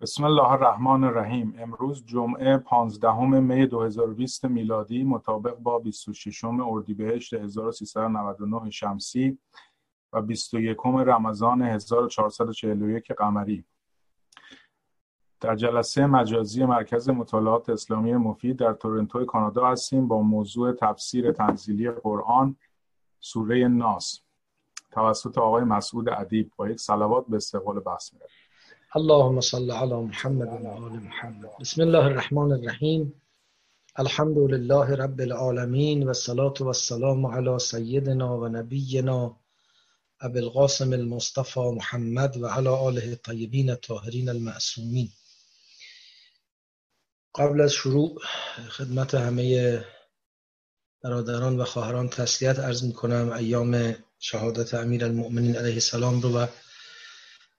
بسم الله الرحمن الرحیم. امروز جمعه 15 می 2020 میلادی مطابق با 26 اردیبهشت 1399 شمسی و 21 رمضان 1441 قمری. در جلسه مجازی مرکز مطالعات اسلامی مفید در تورنتو کانادا هستیم با موضوع تفسیر تنزیلی قرآن سوره ناس. توسط آقای مسعود ادیب با یک صلوات به استقبال بحث میرد اللهم صل على محمد و آل محمد بسم الله الرحمن الرحیم الحمد لله رب العالمین و صلاة و السلام على سیدنا و نبینا ابو القاسم المصطفى محمد و على آله الطیبین الطاهرین المعصومین قبل از شروع خدمت همه برادران و خواهران تسلیت عرض می کنم ایام شهادت امیر المؤمنین علیه السلام رو و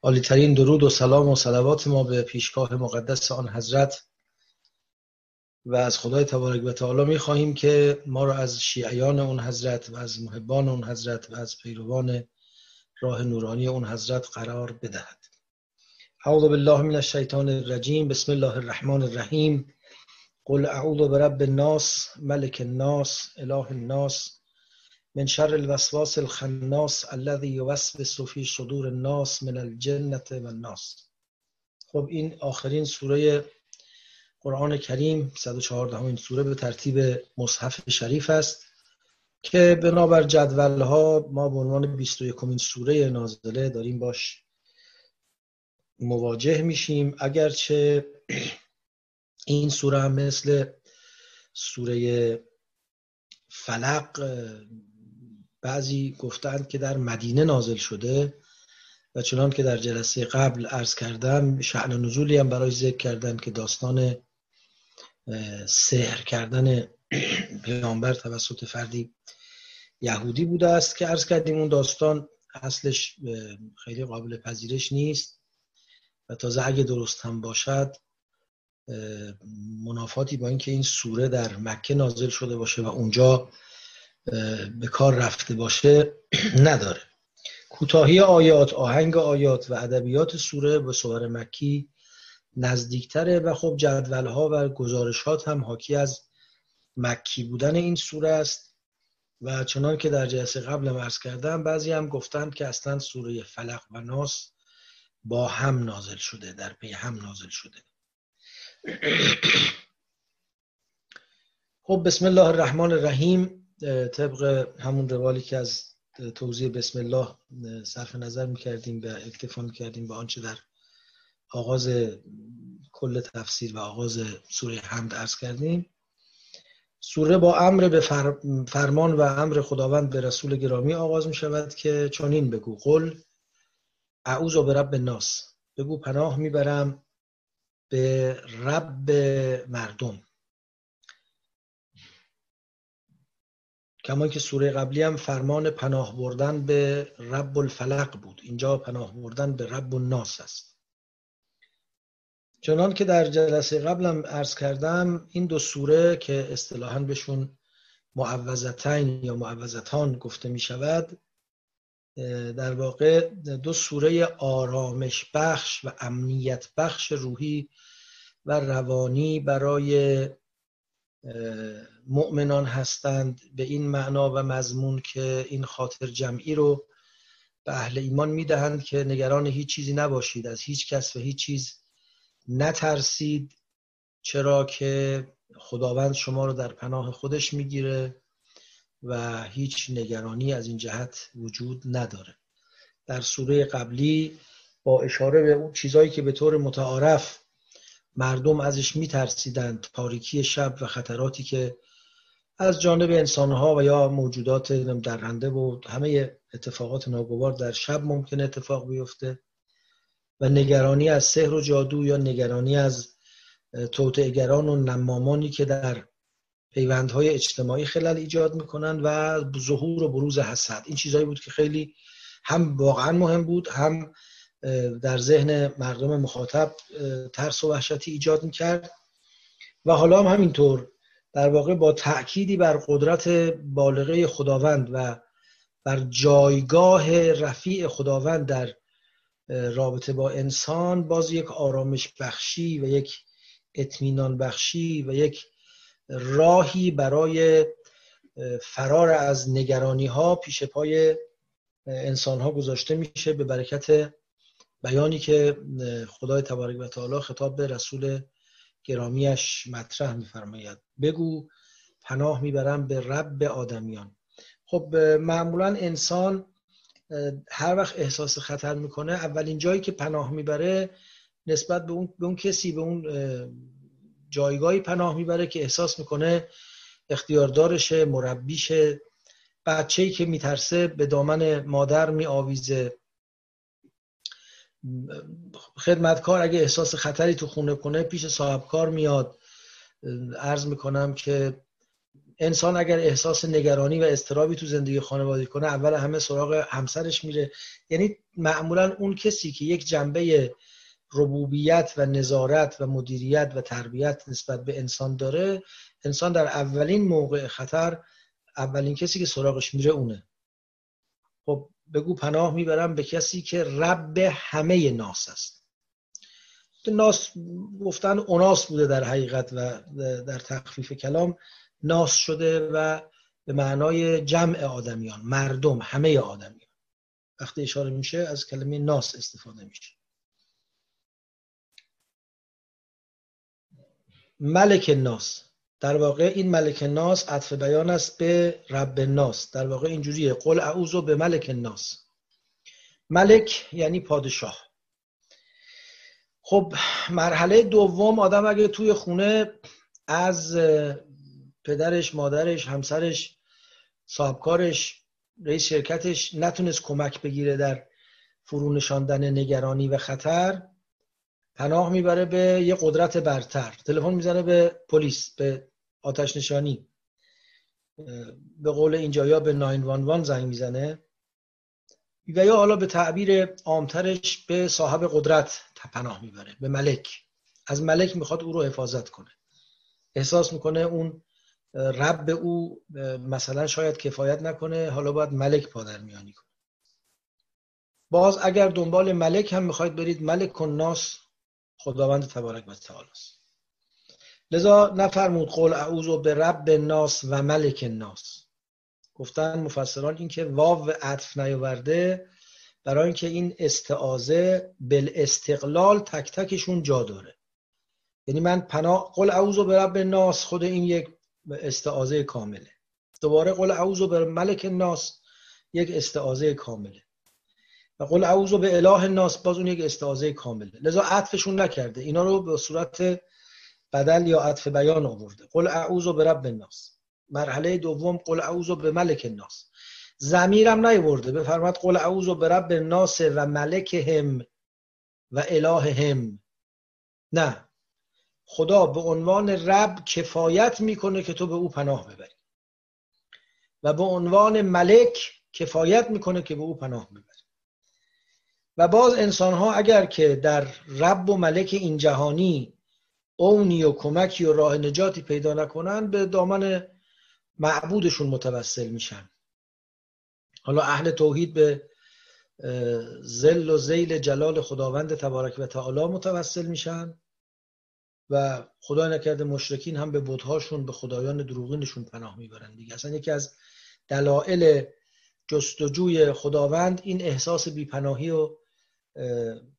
عالیترین درود و سلام و صلوات ما به پیشگاه مقدس آن حضرت. و از خدای تبارک و تعالی می خواهیم که ما را از شیعیان اون حضرت و از محبان اون حضرت و از پیروان راه نورانی اون حضرت قرار بدهد. اعوذ بالله من الشیطان الرجیم. بسم الله الرحمن الرحیم. قل اعوذ برب الناس ملك الناس اله الناس من شر الوسواس الخناس الذي يوسوس في صدور الناس من الجنة والناس. خب این آخرین سوره قرآن کریم 114 این سوره به ترتیب مصحف شریف است که بنابر جدول ها ما به عنوان 21 کمین سوره نازله داریم باش مواجه میشیم. اگرچه این سوره مثل سوره فلق بعضی گفتند که در مدینه نازل شده و چنان که در جلسه قبل عرض کردم شعن نزولی هم برای ذکر کردن که داستان سحر کردن پیامبر توسط فردی یهودی بوده است که عرض کردیم اون داستان اصلش خیلی قابل پذیرش نیست و تازه اگه درست هم باشد منافاتی با اینکه این سوره در مکه نازل شده باشه و اونجا به کار رفته باشه نداره. کوتاهی آیات آهنگ آیات و ادبیات سوره به سور مکی نزدیکتره و خب جدول ها و گزارشات هم حاکی از مکی بودن این سوره است. و چنان که در جلسه قبل عرض کردم بعضی هم گفتند که اصلا سوره فلق و ناس با هم نازل شده در پی هم نازل شده. خب بسم الله الرحمن الرحیم. طبق همون روالی که از توضیح بسم الله صرف نظر می‌کردیم و اکتفا می‌کردیم به آنچه در آغاز کل تفسیر و آغاز سوره حمد ارز کردیم. سوره با امر به فرمان و امر خداوند به رسول گرامی آغاز می شود که چنین بگو. قل اعوذ به رب الناس. بگو پناه می‌برم به رب مردم. کما که سوره قبلی هم فرمان پناه بردن به رب الفلق بود. اینجا پناه بردن به رب الناس است. چنان که در جلسه قبلم عرض کردم این دو سوره که اصطلاحا بهشون معوضتین یا معوضتان گفته می شود در واقع دو سوره آرامش بخش و امنیت بخش روحی و روانی برای مؤمنان هستند به این معنا و مضمون که این خاطر جمعی رو به اهل ایمان می‌دهند که نگران هیچ چیزی نباشید از هیچ کس و هیچ چیز نترسید چرا که خداوند شما رو در پناه خودش می‌گیره و هیچ نگرانی از این جهت وجود نداره. در سوره قبلی با اشاره به اون چیزایی که به طور متعارف مردم ازش میترسیدند تاریکی شب و خطراتی که از جانب انسانها و یا موجودات درنده و همه اتفاقات ناگوار در شب ممکن اتفاق بیفته و نگرانی از سحر و جادو یا نگرانی از توطئهگران و نمامانی که در پیوندهای اجتماعی خلل ایجاد می‌کنند و ظهور و بروز حسد. این چیزهایی بود که خیلی هم واقعا مهم بود هم در ذهن مردم مخاطب ترس و وحشتی ایجاد می‌کرد. و حالا هم همینطور در واقع با تأکیدی بر قدرت بالغه خداوند و بر جایگاه رفیع خداوند در رابطه با انسان باز یک آرامش بخشی و یک اطمینان بخشی و یک راهی برای فرار از نگرانی ها پیش پای انسان ها گذاشته میشه. به برکت بیانی که خدای تبارک و تعالی خطاب به رسول گرامیش مطرح میفرماید. بگو پناه می‌برم به رب آدمیان. خب معمولا انسان هر وقت احساس خطر می‌کنه اولین جایی که پناه می‌بره نسبت به اون, به اون کسی به اون جایگاهی پناه می‌بره که احساس می‌کنه اختیاردارشه مربیشه بچه‌ای که میترسه به دامن مادر میآویزه. خدمتکار اگه احساس خطری تو خونه کنه پیش صاحب کار میاد. عرض می‌کنم که انسان اگر احساس نگرانی و استرابی تو زندگی خانوادگی کنه اول همه سراغ همسرش میره. یعنی معمولا اون کسی که یک جنبه ربوبیت و نظارت و مدیریت و تربیت نسبت به انسان داره انسان در اولین موقع خطر اولین کسی که سراغش میره اونه. خب بگو پناه می‌برم به کسی که رب همه ناس است. ناس گفتن اوناس بوده در حقیقت و در تخفیف کلام. ناس شده و به معنای جمع آدمیان مردم همه آدمیان. وقتی اشاره میشه از کلمه ناس استفاده میشه. ملک ناس. در واقع این ملک ناس عطف بیان است به رب ناس. در واقع اینجوریه. قل اعوذ به ملک ناس. ملک یعنی پادشاه. خب مرحله دوم آدم اگه توی خونه از پدرش مادرش همسرش صاحبکارش رئیس شرکتش نتونست کمک بگیره در فرو نشاندن نگرانی و خطر پناه می‌بره به یه قدرت برتر. تلفن می‌زنه به پلیس به آتش نشانی. به قول اینجا یا به 911 زنگ می‌زنه. و یا حالا به تعبیر عامترش به صاحب قدرت پناه می‌بره به ملک. از ملک می‌خواد او رو حفاظت کنه. احساس می‌کنه اون رب او مثلا شاید کفایت نکنه حالا باید ملک پادر میانی کنه. باز اگر دنبال ملک هم می‌خواید برید ملک و ناس خداوند تبارک و تعالی است. لذا نفرمود قول اعوذ به رب ناس و ملک ناس گفتن مفسران این که واو عطف نیاورده برای اینکه این استعازه بل استقلال تک تکشون جا داره. یعنی من پناه قل اعوذ به رب ناس خود این یک استعازه کامله. دوباره قل اعوذ به ملک ناس یک استعازه کامله. و قل اعوذ به اله ناس باز اون یک استعازه کامله لذا عطفشون نکرده. اینا رو به صورت بدل یا عطف بیان آورده. قل اعوذ به رب الناس. مرحله دوم قل اعوذ به ملک الناس. زمیرم نیورده. بفرماد قل اعوذ به رب الناس و ملکهم و الههم. نه. خدا به عنوان رب کفایت می‌کنه که تو به او پناه ببری. و به عنوان ملک کفایت می‌کنه که به او پناه ببری. و باز انسان ها اگر که در رب و ملک این جهانی اونی و کمکی و راه نجاتی پیدا نکنن به دامن معبودشون متوسل میشن. حالا اهل توحید به زل و زیل جلال خداوند تبارک و تعالی متوسل میشن و خدا نکرده مشرکین هم به بودهاشون به خدایان دروغینشون پناه می‌برن دیگه. اصلا یکی از دلایل جستجوی خداوند این احساس بیپناهی و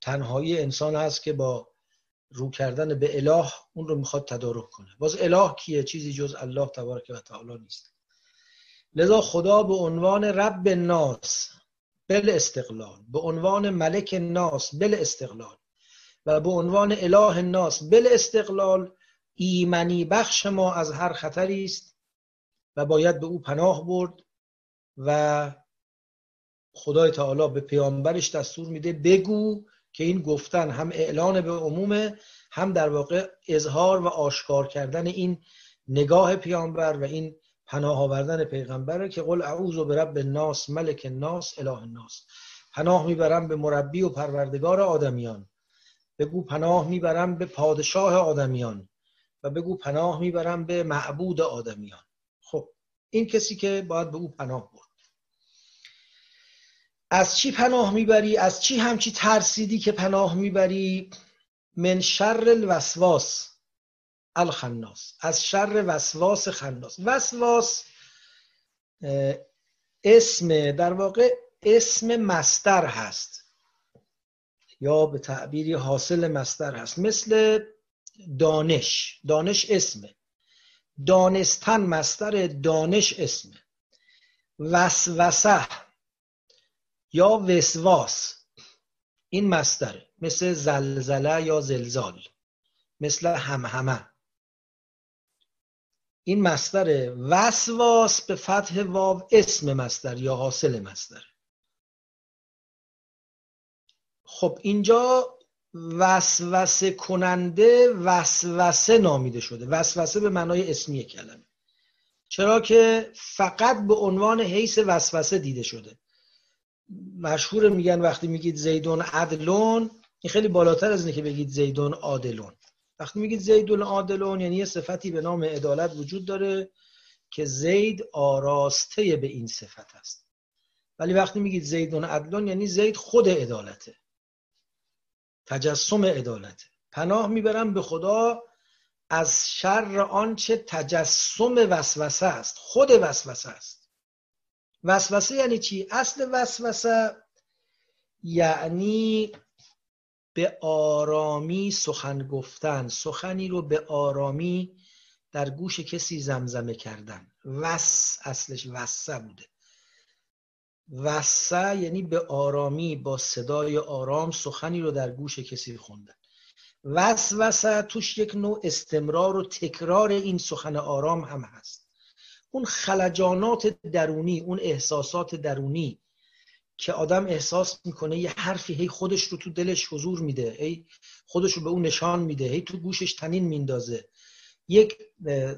تنهایی انسان هست که با رو کردن به اله اون رو می‌خواد تدارک کنه. باز اله کیه؟ چیزی جز الله تبارک و تعالی نیست. لذا خدا به عنوان رب ناس بل استقلال به عنوان ملک ناس بل استقلال و به عنوان اله ناس بل استقلال ایمنی بخش ما از هر خطری است و باید به او پناه برد و خدای تعالی به پیامبرش دستور میده بگو که این گفتن هم اعلان به عموم هم در واقع اظهار و آشکار کردن این نگاه پیامبر و این پناه آوردن پیغمبره که قل اعوذ به رب الناس ملک الناس اله الناس. پناه می‌برم به مربی و پروردگار آدمیان. بگو پناه می‌برم به پادشاه آدمیان و بگو پناه می‌برم به معبود آدمیان. خب این کسی که باید به او پناه برد. از چی پناه می‌بری؟ از چی همچی ترسیدی که پناه می‌بری؟ من شر الوسواس الخناس. از شر وسواس خناس. وسواس اسم در واقع اسم مستر هست. یا به تعبیری حاصل مستر هست. مثل دانش. دانش اسمه دانستن مستر دانش اسمه وسوسه. یا وسواس. این مستره مثل زلزله یا زلزال مثل همهمه. این مستر وسواس به فتح واو اسم مستر یا حاصل مستر خب اینجا وسوسه کننده وسوسه نامیده شده. وسوسه به معنای اسمی کلمه. چرا که فقط به عنوان حیث وسوسه دیده شده. مشهور میگن وقتی میگید زیدون عدلون این خیلی بالاتر از اینه که بگید زیدون عادلون. وقتی میگید زیدون عادلون یعنی یه صفتی به نام عدالت وجود داره که زید آراسته به این صفت است. ولی وقتی میگید زیدون عدلون یعنی زید خود عدالته. تجسم عدالته. پناه می‌برم به خدا از شر آنچه تجسم وسوسه است. خود وسوسه است. وسوسه یعنی چی؟ اصل وسوسه یعنی به آرامی سخن گفتن. سخنی رو به آرامی در گوش کسی زمزمه کردن. وس اصلش وسه بوده. وسه یعنی به آرامی با صدای آرام سخنی رو در گوش کسی خوندن. وسوسه توش یک نوع استمرار و تکرار این سخن آرام هم هست. اون خلجانات درونی اون احساسات درونی که آدم احساس می‌کنه یه حرفی هی خودش رو تو دلش حضور میده هی خودش رو به اون نشان میده هی تو گوشش تنین میندازه. یک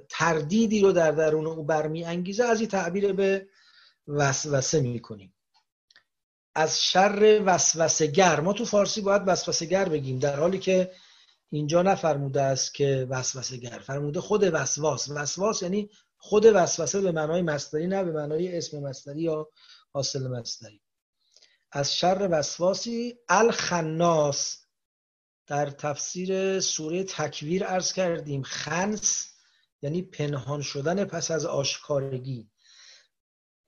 تردیدی رو در درون او برمی انگیزه از این تعبیر به وسوسه می‌کنیم. از شر وسوسه گر ما تو فارسی باید وسوسه گر بگیم در حالی که اینجا نفرموده است که وسوسه گر فرموده خود وسواس. وسواس یعنی خود وسوسه به معنای مصدری نه به معنای اسم مصدری یا حاصل مصدری. از شر وسواسی الخناس در تفسیر سوره تکویر ارز کردیم. خنس یعنی پنهان شدن پس از آشکارگی.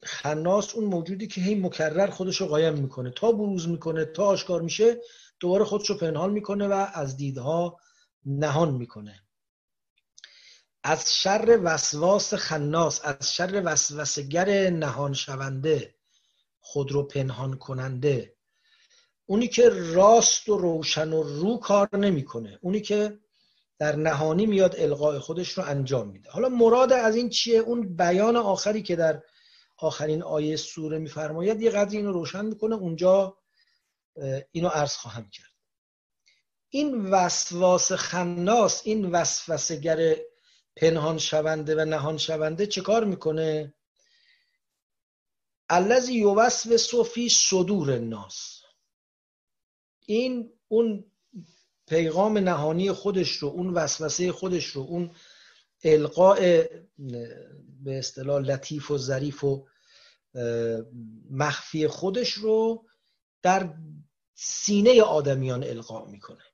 خناس اون موجودی که هی مکرر خودش رو قایم می‌کنه. تا بروز می‌کنه تا آشکار میشه دوباره خودش رو پنهان می‌کنه و از دیدها نهان می‌کنه. از شر وسواس خناس از شر وسوسگر نهان شونده خود رو پنهان کننده. اونی که راست و روشن و رو کار نمی‌کنه اونی که در نهانی میاد القاء خودش رو انجام میده. حالا مراد از این چیه؟ اون بیان آخری که در آخرین آیه سوره میفرماید یه قدری اینو روشن می‌کنه اونجا اینو عرض خواهم کرد. این وسواس خناس این وسوسگر پنهان شونده و نهان شونده چه کار می‌کنه؟ الذی یوسوس فی صدور الناس. این اون پیغام نهانی خودش رو اون وسوسه خودش رو اون القاء به اصطلاح لطیف و ظریف و مخفی خودش رو در سینه آدمیان القا می‌کنه.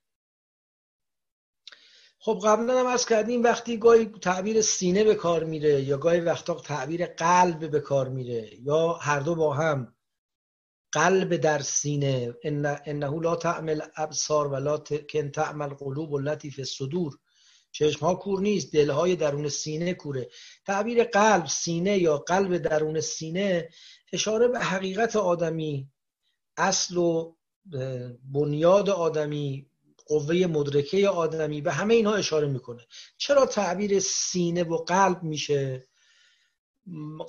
خب قبلا هم از کردیم وقتی گاهی تعبیر سینه به کار میره یا گاهی وقتا تعبیر قلب به کار میره یا هر دو با هم قلب در سینه انه لا تعمل ابصار ولا کن تعمل قلوب التي في الصدور. چشم ها کور نیست دلهای درون سینه کوره. تعبیر قلب سینه یا قلب درون سینه اشاره به حقیقت آدمی اصل و بنیاد آدمی قوه مدرکه آدمی به همه اینها اشاره می‌کنه. چرا تعبیر سینه و قلب میشه؟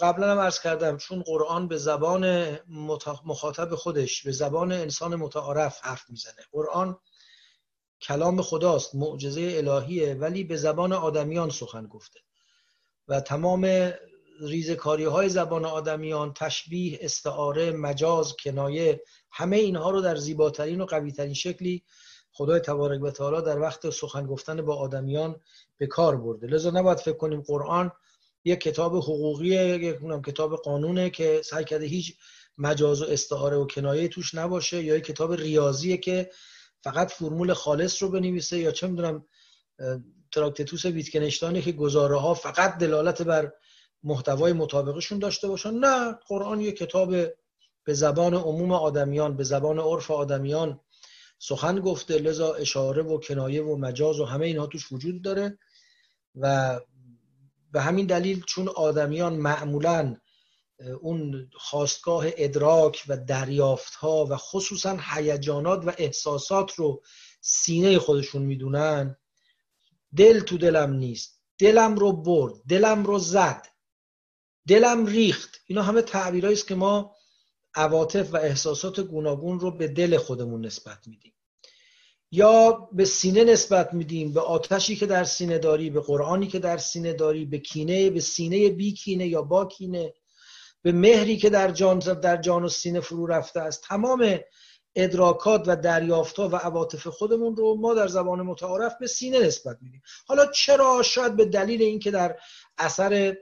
قبلا هم ارز کردم چون قرآن به زبان مخاطب خودش به زبان انسان متعارف حرف می‌زنه. قرآن کلام خداست معجزه الهیه ولی به زبان آدمیان سخن گفته. و تمام ریزکاری های زبان آدمیان تشبیه استعاره مجاز کنایه همه اینها رو در زیباترین و قویترین شکلی خدای تبارک و تعالی در وقت سخن گفتن با آدمیان به کار برده. لذا نباید فکر کنیم قرآن یک کتاب حقوقی یک کتاب قانونه که سعی کرده هیچ مجاز و استعاره و کنایه توش نباشه یا کتاب ریاضیه که فقط فرمول خالص رو بنویسه یا چه می‌دونم تراکتتوس ویتکنشتانی که گزاره ها فقط دلالت بر محتوای مطابقشون داشته باشن. نه قرآن یه کتاب به زبان عموم آدمیان به زبان عرف آدمیان سخن گفته لذا اشاره و کنایه و مجاز و همه اینها توش وجود داره. و به همین دلیل چون آدمیان معمولا اون خواستگاه ادراک و دریافت ها و خصوصا هیجانات و احساسات رو سینه خودشون می‌دونن دل تو دلم نیست. دلم رو برد دلم رو زد دلم ریخت. اینا همه تعبیرهایی است که ما عواطف و احساسات گوناگون رو به دل خودمون نسبت میدیم. یا به سینه نسبت میدیم به آتشی که در سینه داری به قرآنی که در سینه داری به کینه به سینه بی کینه یا با کینه به مهری که در جان در جان و سینه فرو رفته است. تمام ادراکات و دریافتها و عواطف خودمون رو ما در زبان متعارف به سینه نسبت میدیم. حالا چرا؟ شاید به دلیل اینکه در اثر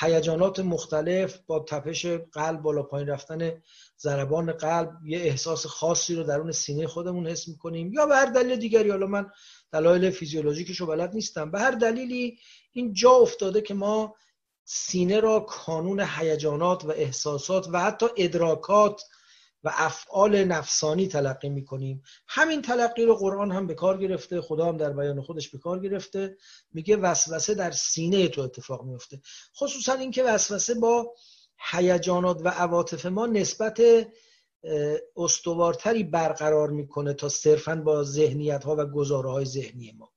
هیجانات مختلف با تپش قلب بالا پایین رفتن ضربان قلب یه احساس خاصی رو درون سینه خودمون حس می‌کنیم. یا به هر دلیل دیگری حالا من دلایل فیزیولوژیکشو بلد نیستم. به هر دلیلی این جا افتاده که ما سینه را کانون هیجانات و احساسات و حتی ادراکات و افعال نفسانی تلقی می‌کنیم. همین تلقی رو قرآن هم به کار گرفته خدا هم در بیان خودش به کار گرفته. میگه وسوسه در سینه تو اتفاق میفته خصوصا اینکه وسوسه با هیجانات و عواطف ما نسبت استوارتری برقرار می‌کنه تا صرفا با ذهنیت ها و گزاره های ذهنی ما.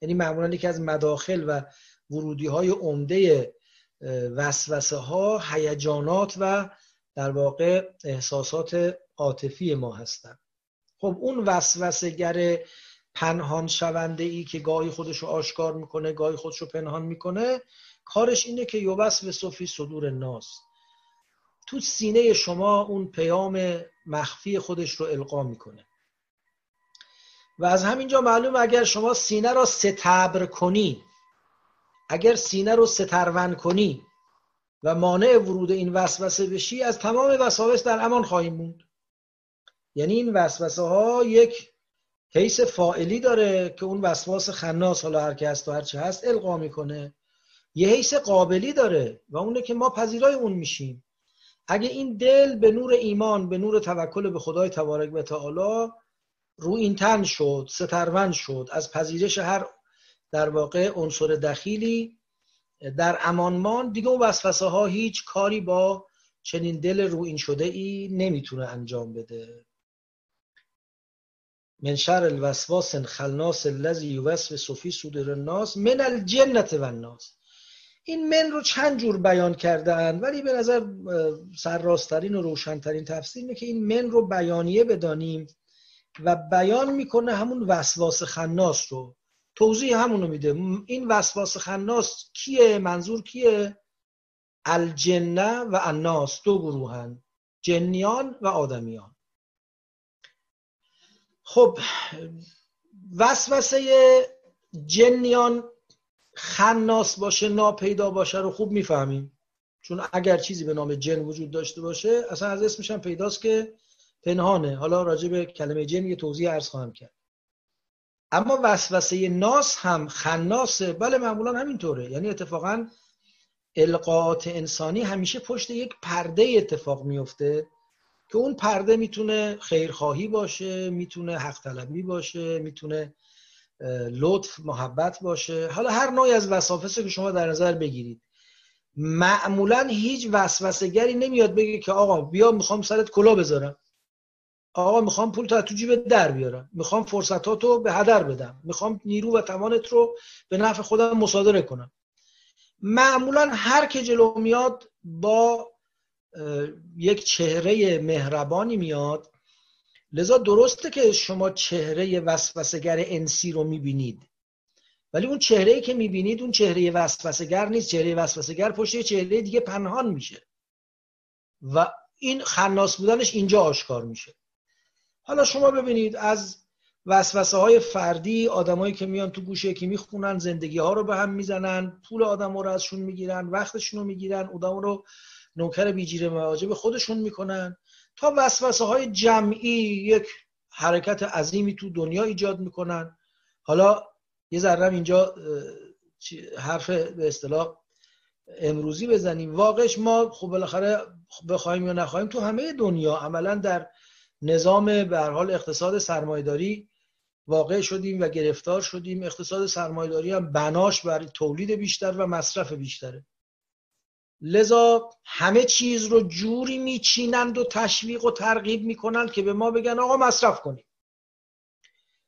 یعنی معمولا یکی از مداخل و ورودی های عمده وسوسه ها هیجانات و در واقع احساسات عاطفی ما هستند خب اون وسوسهگر پنهان شونده ای که گاهی خودش رو آشکار می‌کنه گاهی خودش رو پنهان می‌کنه کارش اینه که یوبس به صفی صدور ناس تو سینه شما اون پیام مخفی خودش رو القا می‌کنه. و از همینجا معلوم اگر شما سینه را ستبر کنی اگر سینه رو سترون کنی و مانع ورود این وسوسه بشی از تمام وساوس در امان خواهیم موند. یعنی این وسوسه ها یک حیث فائلی داره که اون وسواس خناس حالا هر که هست و هر چه هست القا می‌کنه. یه حیث قابلی داره و اونه که ما پذیرای اون میشیم. اگه این دل به نور ایمان به نور توکل به خدای تبارک و تعالی رو این تن شد سترون شد از پذیرش هر در واقع عنصر دخیلی در امانمان دیگه اون وسوسه ها هیچ کاری با چنین دل رو این شده ای نمی‌تونه انجام بده. من شر الوسواس خلناس الذی یوسوس فی صدور الناس من الجنت و الناس. این من رو چند جور بیان کردن ولی به نظر سرراسترین و روشنترین تفسیر اینه که این من رو بیانیه بدانیم و بیان می‌کنه همون وسواس خناس رو. توضیح همونو میده. این وسواس خناس کیه؟ منظور کیه؟ الجنه و الناس دو گروهن. جنیان و آدمیان. خب وسوسه جنیان خناس باشه ناپیدا باشه رو خوب می‌فهمیم. چون اگر چیزی به نام جن وجود داشته باشه اصلا از اسمش هم پیداست که پنهانه. حالا راجع به کلمه جن یه توضیح عرض خواهم کرد. اما وسوسه ناس هم خناسه. بله معمولا همینطوره. یعنی اتفاقا القاعات انسانی همیشه پشت یک پرده اتفاق میفته که اون پرده می‌تونه خیرخواهی باشه می‌تونه حق طلبی باشه می‌تونه لطف محبت باشه. حالا هر نوعی از وسافسه که شما در نظر بگیرید معمولا هیچ وسوسهگری نمیاد بگه که آقا بیا می‌خوام سرت کلا بذارم. آقا می‌خوام پول تو جیبت در بیارم. می‌خوام فرصتاتو به هدر بدم. می‌خوام نیرو و توانت رو به نفع خودم مصادره کنم. معمولا هر که جلو میاد با یک چهره مهربانی میاد. لذا درسته که شما چهره وسوسگر انسی رو می‌بینید. ولی اون چهره ای که می‌بینید اون چهره وسوسگر نیست. چهره وسوسگر پشت چهره دیگه پنهان میشه. و این خناس بودنش اینجا آشکار میشه. حالا شما ببینید از وسوسه های فردی آدمایی که میان تو گوشه که می‌خونن زندگی ها رو به هم می‌زنن پول آدم رو ازشون می‌گیرن وقتشون رو می‌گیرن آدم رو نوکر بیجیر مواجب خودشون می‌کنن. تا وسوسه های جمعی یک حرکت عظیمی تو دنیا ایجاد می‌کنن. حالا یه ذره اینجا حرف به اصطلاح امروزی بزنیم. واقعش ما خب بالاخره بخوایم یا نخواهیم تو همه دنیا عملا در نظام به حال اقتصاد سرمایداری واقع شدیم و گرفتار شدیم. اقتصاد سرمایداری هم بناش بر تولید بیشتر و مصرف بیشتره. لذا همه چیز رو جوری میچینند و تشویق و ترغیب می‌کنند که به ما بگن آقا مصرف کنیم.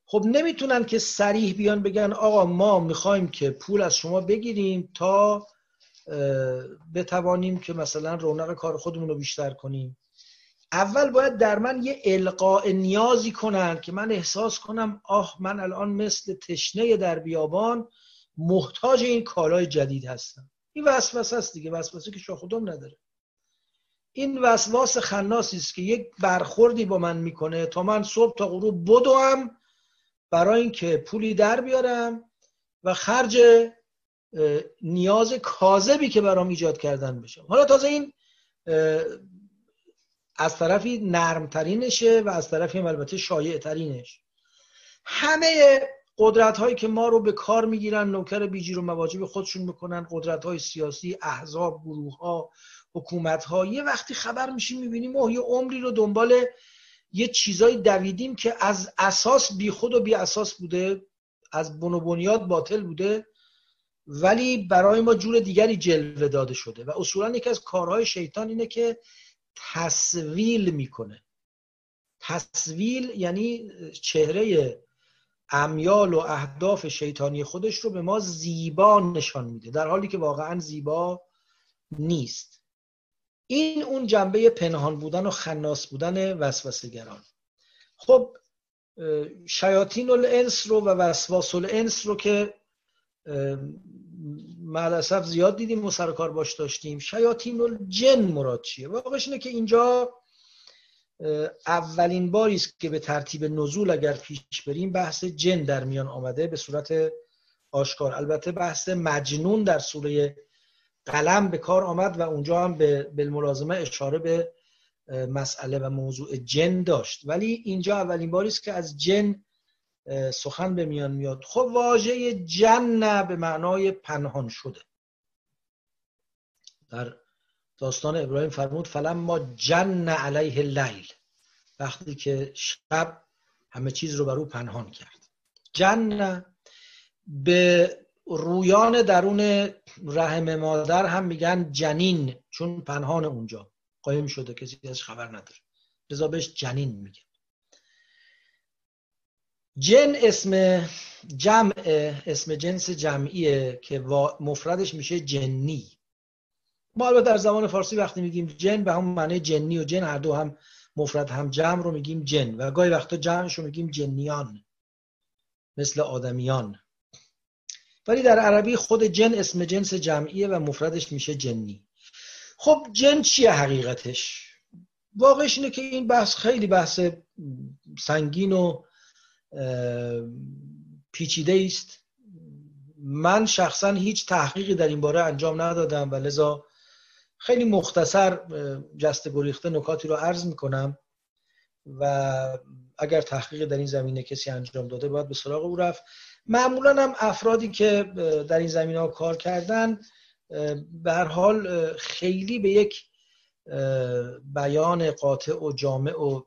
خب نمی‌تونن که سریح بیان بگن آقا ما می‌خوایم که پول از شما بگیریم تا بتوانیم که مثلا رونق کار خودمون رو بیشتر کنیم. اول باید در من یه القاء نیازی کنن که من احساس کنم آه من الان مثل تشنه در بیابان محتاج این کالای جدید هستم. این وسوسه است دیگه وسوسه که شاخودم نداره. این وسواس خناسی است که یک برخوردی با من می‌کنه. تا من صبح تا غروب بدوم برای اینکه پولی در بیارم و خرج نیاز کاذبی که برام ایجاد کردن بشم حالا تازه این از طرفی نرمترینشه و از طرفی هم البته شایع ترینش همه قدرت هایی که ما رو به کار می‌گیرن نوکر بیجیر و مواجب خودشون می‌کنن قدرت های سیاسی احزاب گروه ها حکومت ها یه وقتی خبر میشیم می‌بینیم ما یه عمری رو دنبال یه چیزایی دویدیم که از اساس بی خود و بی اساس بوده از بن و بنیاد باطل بوده ولی برای ما جور دیگری جلوه داده شده. و اصولا یکی از کارهای شیطان اینه که تصویل می‌کنه. تصویل یعنی چهره امیال و اهداف شیطانی خودش رو به ما زیبا نشان میده در حالی که واقعا زیبا نیست. این اون جنبه پنهان بودن و خناس بودن وسوسگران خب شیاطین الانس رو و وسواس الانس رو که معلصف زیاد دیدیم و سرکار باش داشتیم. شیاطین الجن مراد چیه؟ واقعش اینه که اینجا اولین باری است که به ترتیب نزول اگر پیش بریم بحث جن در میان آمده به صورت آشکار. البته بحث مجنون در سوره قلم به کار آمد و اونجا هم به بالملازمه اشاره به مسئله و موضوع جن داشت. ولی اینجا اولین باری است که از جن سخن به میان میاد. خب واژه جن به معنای پنهان شده. در داستان ابراهیم فرمود فلم ما جن علیه اللیل. وقتی که شب همه چیز رو بر او پنهان کرد. جن به رویان درون رحم مادر هم میگن جنین چون پنهان اونجا قایم شده کسی ازش خبر نداره. لذا بهش جنین میگه جن اسم جمع اسم جنس جمعیه که مفردش میشه جنی. ما البته در زمان فارسی وقتی میگیم جن به همون معنی جنی و جن هر دو هم مفرد هم جمع رو میگیم جن. و گاهی وقتا جمعش رو میگیم جنیان مثل آدمیان. ولی در عربی خود جن اسم جنس جمعیه و مفردش میشه جنی. خب جن چیه حقیقتش؟ واقعش اینه که این بحث خیلی بحث سنگین و پیچیده است من شخصا هیچ تحقیقی در این باره انجام ندادم و لذا خیلی مختصر جست گریخته نکاتی رو عرض می‌کنم و اگر تحقیق در این زمینه کسی انجام داده باید به سراغ او رفت. معمولا هم افرادی که در این زمینه کار کردن به هر حال خیلی به یک بیان قاطع و جامع و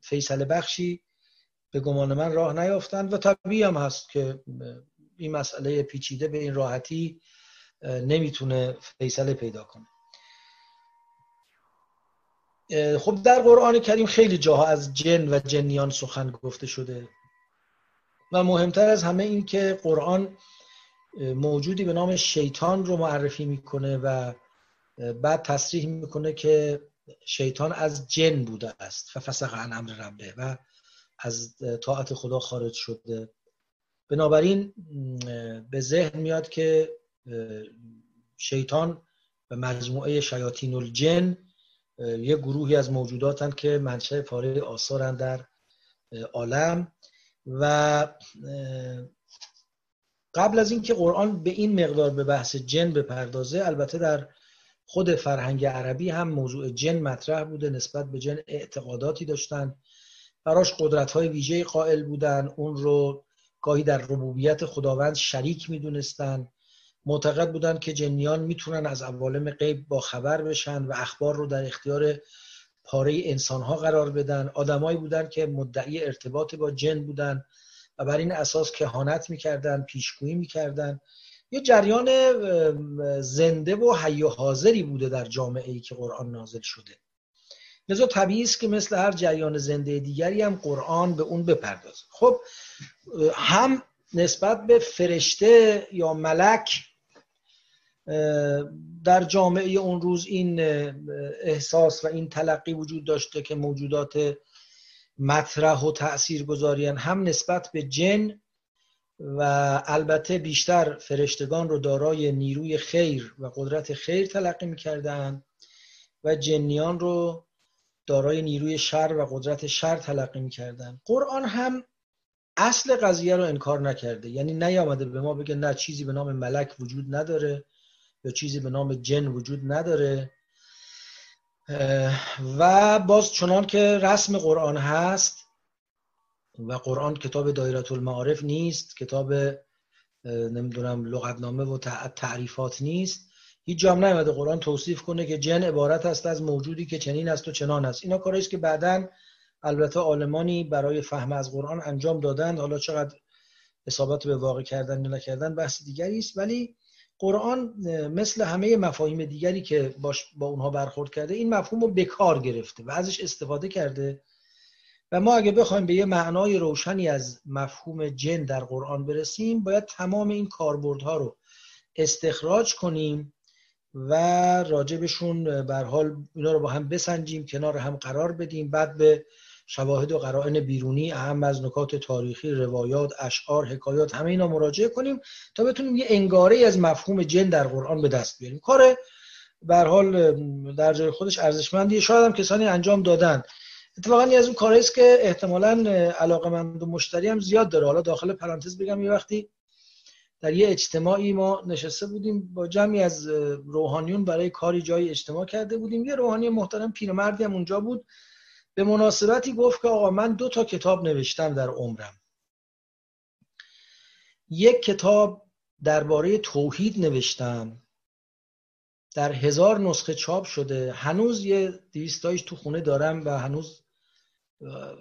فیصله بخشی به گمان من راه نیافتند و طبیعی هم هست که این مسئله پیچیده به این راحتی نمی‌تونه فیصله پیدا کنه. خب در قرآن کریم خیلی جاها از جن و جنیان سخن گفته شده و مهمتر از همه این که قرآن موجودی به نام شیطان رو معرفی می‌کنه و بعد تصریح می‌کنه که شیطان از جن بوده است. و فسق عن امر ربه و از طاعت خدا خارج شده. بنابراین به ذهن میاد که شیطان و مجموعه شیاطین الجن یه گروهی از موجوداتن که منشأ پاره آثارن در عالم و قبل از اینکه قرآن به این مقدار به بحث جن بپردازه البته در خود فرهنگ عربی هم موضوع جن مطرح بوده نسبت به جن اعتقاداتی داشتن. براش قدرت های ویژه قائل بودن. اون رو گاهی در ربوبیت خداوند شریک می‌دونستن. معتقد بودن که جنیان می‌تونن از عوالم غیب با خبر بشن و اخبار رو در اختیار پاره انسان ها قرار بدن. آدمایی بودن که مدعی ارتباط با جن بودن و بر این اساس کهانت می‌کردن پیشگویی می‌کردن. یه جریان زنده و حی و حاضری بوده در جامعه ای که قرآن نازل شده. لذا طبیعی است که مثل هر جریان زنده دیگری هم قرآن به اون بپردازه. خب هم نسبت به فرشته یا ملک در جامعه اون روز این احساس و این تلقی وجود داشته که موجودات مطرح و تأثیر گذارین هم نسبت به جن و البته بیشتر فرشتگان رو دارای نیروی خیر و قدرت خیر تلقی می‌کردن و جنیان رو دارای نیروی شر و قدرت شر تلقی می‌کردن. قرآن هم اصل قضیه رو انکار نکرده. یعنی نیامده به ما بگه نه چیزی به نام ملک وجود نداره یا چیزی به نام جن وجود نداره. و باز چنان که رسم قرآن هست و قرآن کتاب دایرت المعارف نیست کتاب نمی‌دونم لغتنامه و تعریفات نیست هیچ جام نیامده قرآن توصیف کنه که جن عبارت است از موجودی که چنین است و چنان است. اینا کاری است که بعدا البته عالمانی برای فهم از قرآن انجام دادند. حالا چقدر اصابت به واقع کردن یا نکردن بحث دیگری است. ولی قرآن مثل همه مفاهیم دیگری که باش با اونها برخورد کرده این مفهوم رو به کار گرفته و ازش استفاده کرده. و ما اگه بخوایم به یه معنای روشنی از مفهوم جن در قرآن برسیم باید تمام این کاربردها رو استخراج کنیم و راجبشون بر حال اینا رو با هم بسنجیم کنار هم قرار بدیم. بعد به شواهد و قرائن بیرونی اهم از نکات تاریخی روایات اشعار حکایات همه اینا مراجعه کنیم تا بتونیم یه انگاره از مفهوم جن در قرآن به دست بیاریم. کار بر حال در جای خودش ارزشمندیه. شاید هم کسانی انجام دادن. اتفاقا از اون کاری است که احتمالا علاقه مند و مشتری هم زیاد داره. حالا داخل پرانتز بگم یه وقتی در یه اجتماعی ما نشسته بودیم با جمعی از روحانیون برای کاری جایی اجتماع کرده بودیم. یه روحانی محترم پیرمردی هم اونجا بود. به مناسبتی گفت که آقا من دو تا کتاب نوشتم در عمرم. یک کتاب درباره توحید نوشتم. در هزار نسخه چاپ شده. هنوز یه دیویستایش تو خونه دارم و هنوز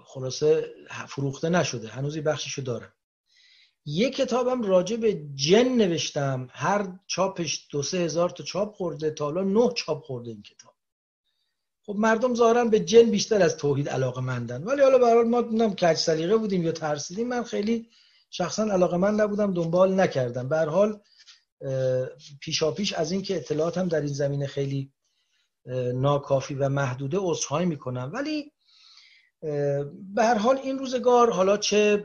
خلاصه فروخته نشده. هنوز یه بخشیشو دارم. یه کتابم راجع به جن نوشتم. هر چاپش دو سه هزار تا چاپ خورده تا حالا نه چاپ خورده این کتاب. خب مردم ظاهرا به جن بیشتر از توحید علاقه مندن ولی حالا برای ما نم کج سلیقه بودیم یا ترسیدیم. من خیلی شخصا علاقه من نبودم دنبال نکردم. به حال پیشا پیش از اینکه اطلاعاتم در این زمینه خیلی ناکافی و محدوده عذرخواهی می‌کنم. ولی به هر حال این روزگار حالا چه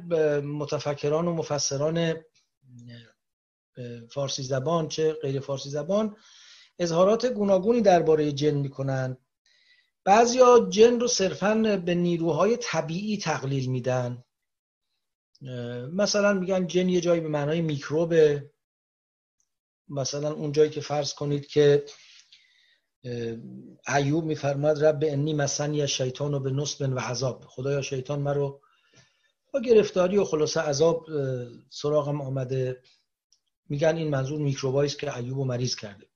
متفکران و مفسران فارسی زبان چه غیر فارسی زبان اظهارات گوناگونی درباره جن می‌کنن. بعضیا جن رو صرفا به نیروهای طبیعی تقلیل میدن. مثلا میگن جن یه جایی به معنای میکروبه. مثلا اون جایی که فرض کنید که ایوب میفرماد رب انی مسنی از شیطان و به نصب و عذاب. خدایا شیطان مرا با گرفتاری و خلاصه عذاب سراغم آمده. میگن این منظور میکروبایی که ایوب و مریض کرده.